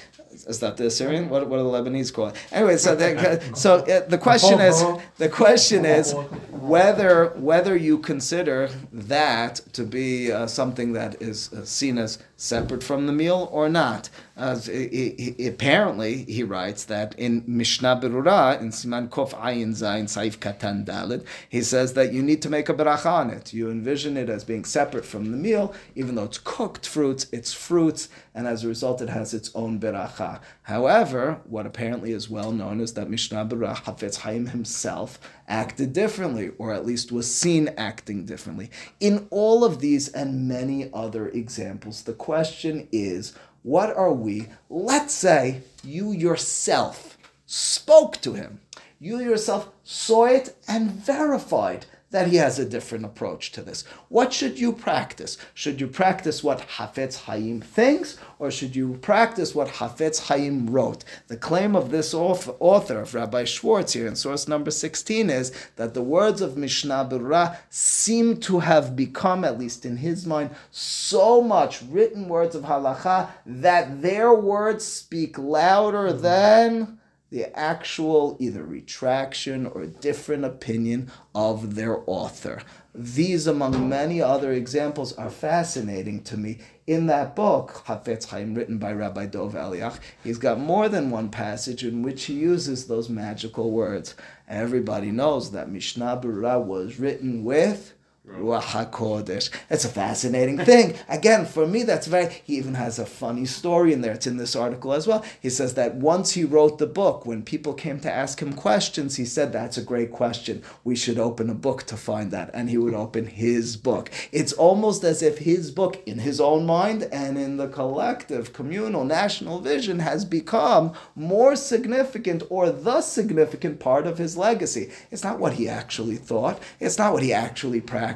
Is that the Assyrian? What, what do the Lebanese call it? Anyway, so the, so uh, the question is the question is whether whether you consider that to be uh, something that is uh, seen as separate from the meal or not. Uh, he- he- apparently, he writes that in Mishnah Berurah, in Siman Kof Ayin Zayin Saif Katan Dalet, he says that you need to make a beracha on it. You envision it as being separate from the meal, even though it's cooked fruits, it's fruits, and as a result, it has its own beracha. However, what apparently is well known is that Mishnah Berurah, Hafetz Haim himself, acted differently, or at least was seen acting differently. In all of these and many other examples, the question is what are we? Let's say you yourself spoke to him, you yourself saw it and verified that he has a different approach to this. What should you practice? Should you practice what Hafetz Haim thinks, or should you practice what Hafetz Haim wrote? The claim of this author, of Rabbi Schwartz here in source number 16 is that the words of Mishnah Berurah seem to have become, at least in his mind, so much written words of halacha that their words speak louder than the actual either retraction or different opinion of their author. These, among many other examples, are fascinating to me. In that book, Hafetz Chaim, written by Rabbi Dov Eliach, he's got more than one passage in which he uses those magical words. Everybody knows that Mishnah Berurah was written with Ruach HaKodesh. It's a fascinating thing. Again, for me, that's very. He even has a funny story in there. It's in this article as well. He says that once he wrote the book, when people came to ask him questions, he said, That's a great question. We should open a book to find that. And he would open his book. It's almost as if his book, in his own mind and in the collective, communal, national vision, has become more significant or the significant part of his legacy. It's not what he actually thought, it's not what he actually practiced.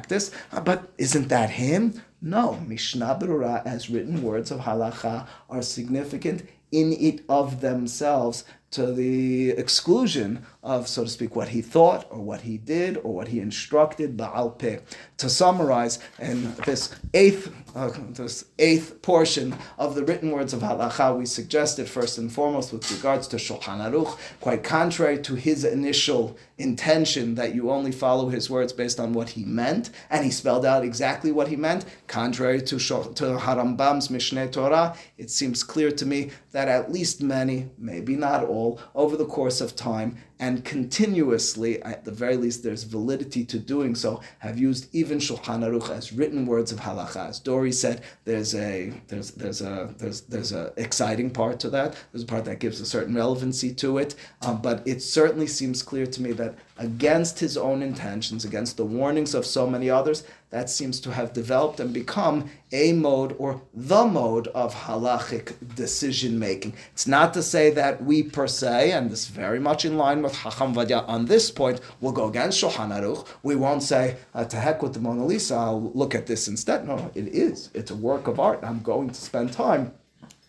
Uh, But isn't that him? No, Mishnah Berurah as written words of halacha are significant in it of themselves to the exclusion of, so to speak, what he thought or what he did or what he instructed Baal Peh. To summarize, in this eighth, uh, this eighth portion of the written words of halacha, we suggested first and foremost with regards to Shulchan Aruch, quite contrary to his initial intention that you only follow his words based on what he meant, and he spelled out exactly what he meant, contrary to, Shul- to Harambam's Mishneh Torah, it seems clear to me that at least many, maybe not all, over the course of time and continuously, at the very least, there's validity to doing so, have used even Shulchan Aruch as written words of halacha. As Dory said, there's a there's there's a there's there's a exciting part to that. There's a part that gives a certain relevancy to it, um, but it certainly seems clear to me that against his own intentions, against the warnings of so many others, that seems to have developed and become a mode or the mode of halachic decision making. It's not to say that we per se, and this is very much in line with Chacham Ovadia on this point, will go against Shulchan Aruch. We won't say, uh, to heck with the Mona Lisa, I'll look at this instead. No, it is. It's a work of art. I'm going to spend time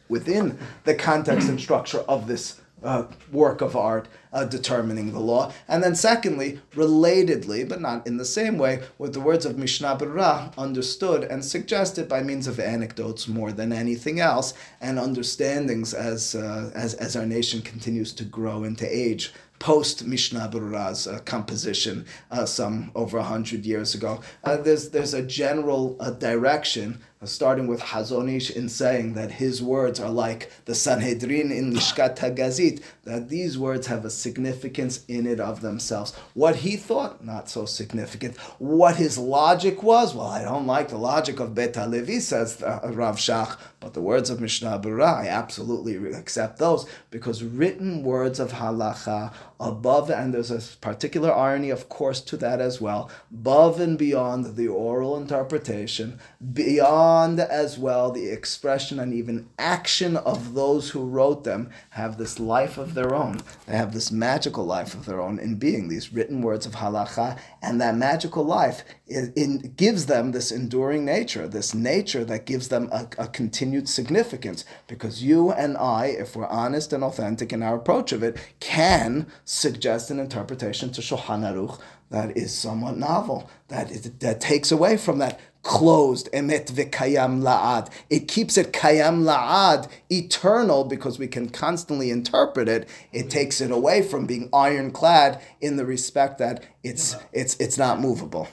within the context and structure of this uh, work of art uh, determining the law. And then, secondly, relatedly, but not in the same way, with the words of Mishnah Berurah understood and suggested by means of anecdotes more than anything else, and understandings as, uh, as, as our nation continues to grow into age post Mishnah Berurah's uh, composition uh, some over a hundred years ago. Uh, there's there's a general direction starting with Hazon Ish in saying that his words are like the Sanhedrin in Lishkat Hagazit, that these words have a significance in it of themselves. What he thought, not so significant. What his logic was, well, I don't like the logic of Bet Levi, says uh, Rav Shach, but the words of Mishnah Berurah, I absolutely accept those because written words of halacha above, and there's a particular irony, of course, to that as well, above and beyond the oral interpretation, beyond as well the expression and even action of those who wrote them, have this life of their own. They have this magical life of their own in being these written words of halacha, and that magical life it, it gives them this enduring nature, this nature that gives them a, a continued significance. Because you and I, if we're honest and authentic in our approach of it, can suggest an interpretation to Shulchan Aruch that is somewhat novel, that, is, that takes away from that closed emet v'kayam la'ad. It keeps it kayam la'ad, eternal, because we can constantly interpret it. It takes it away from being ironclad in the respect that it's it's it's not movable.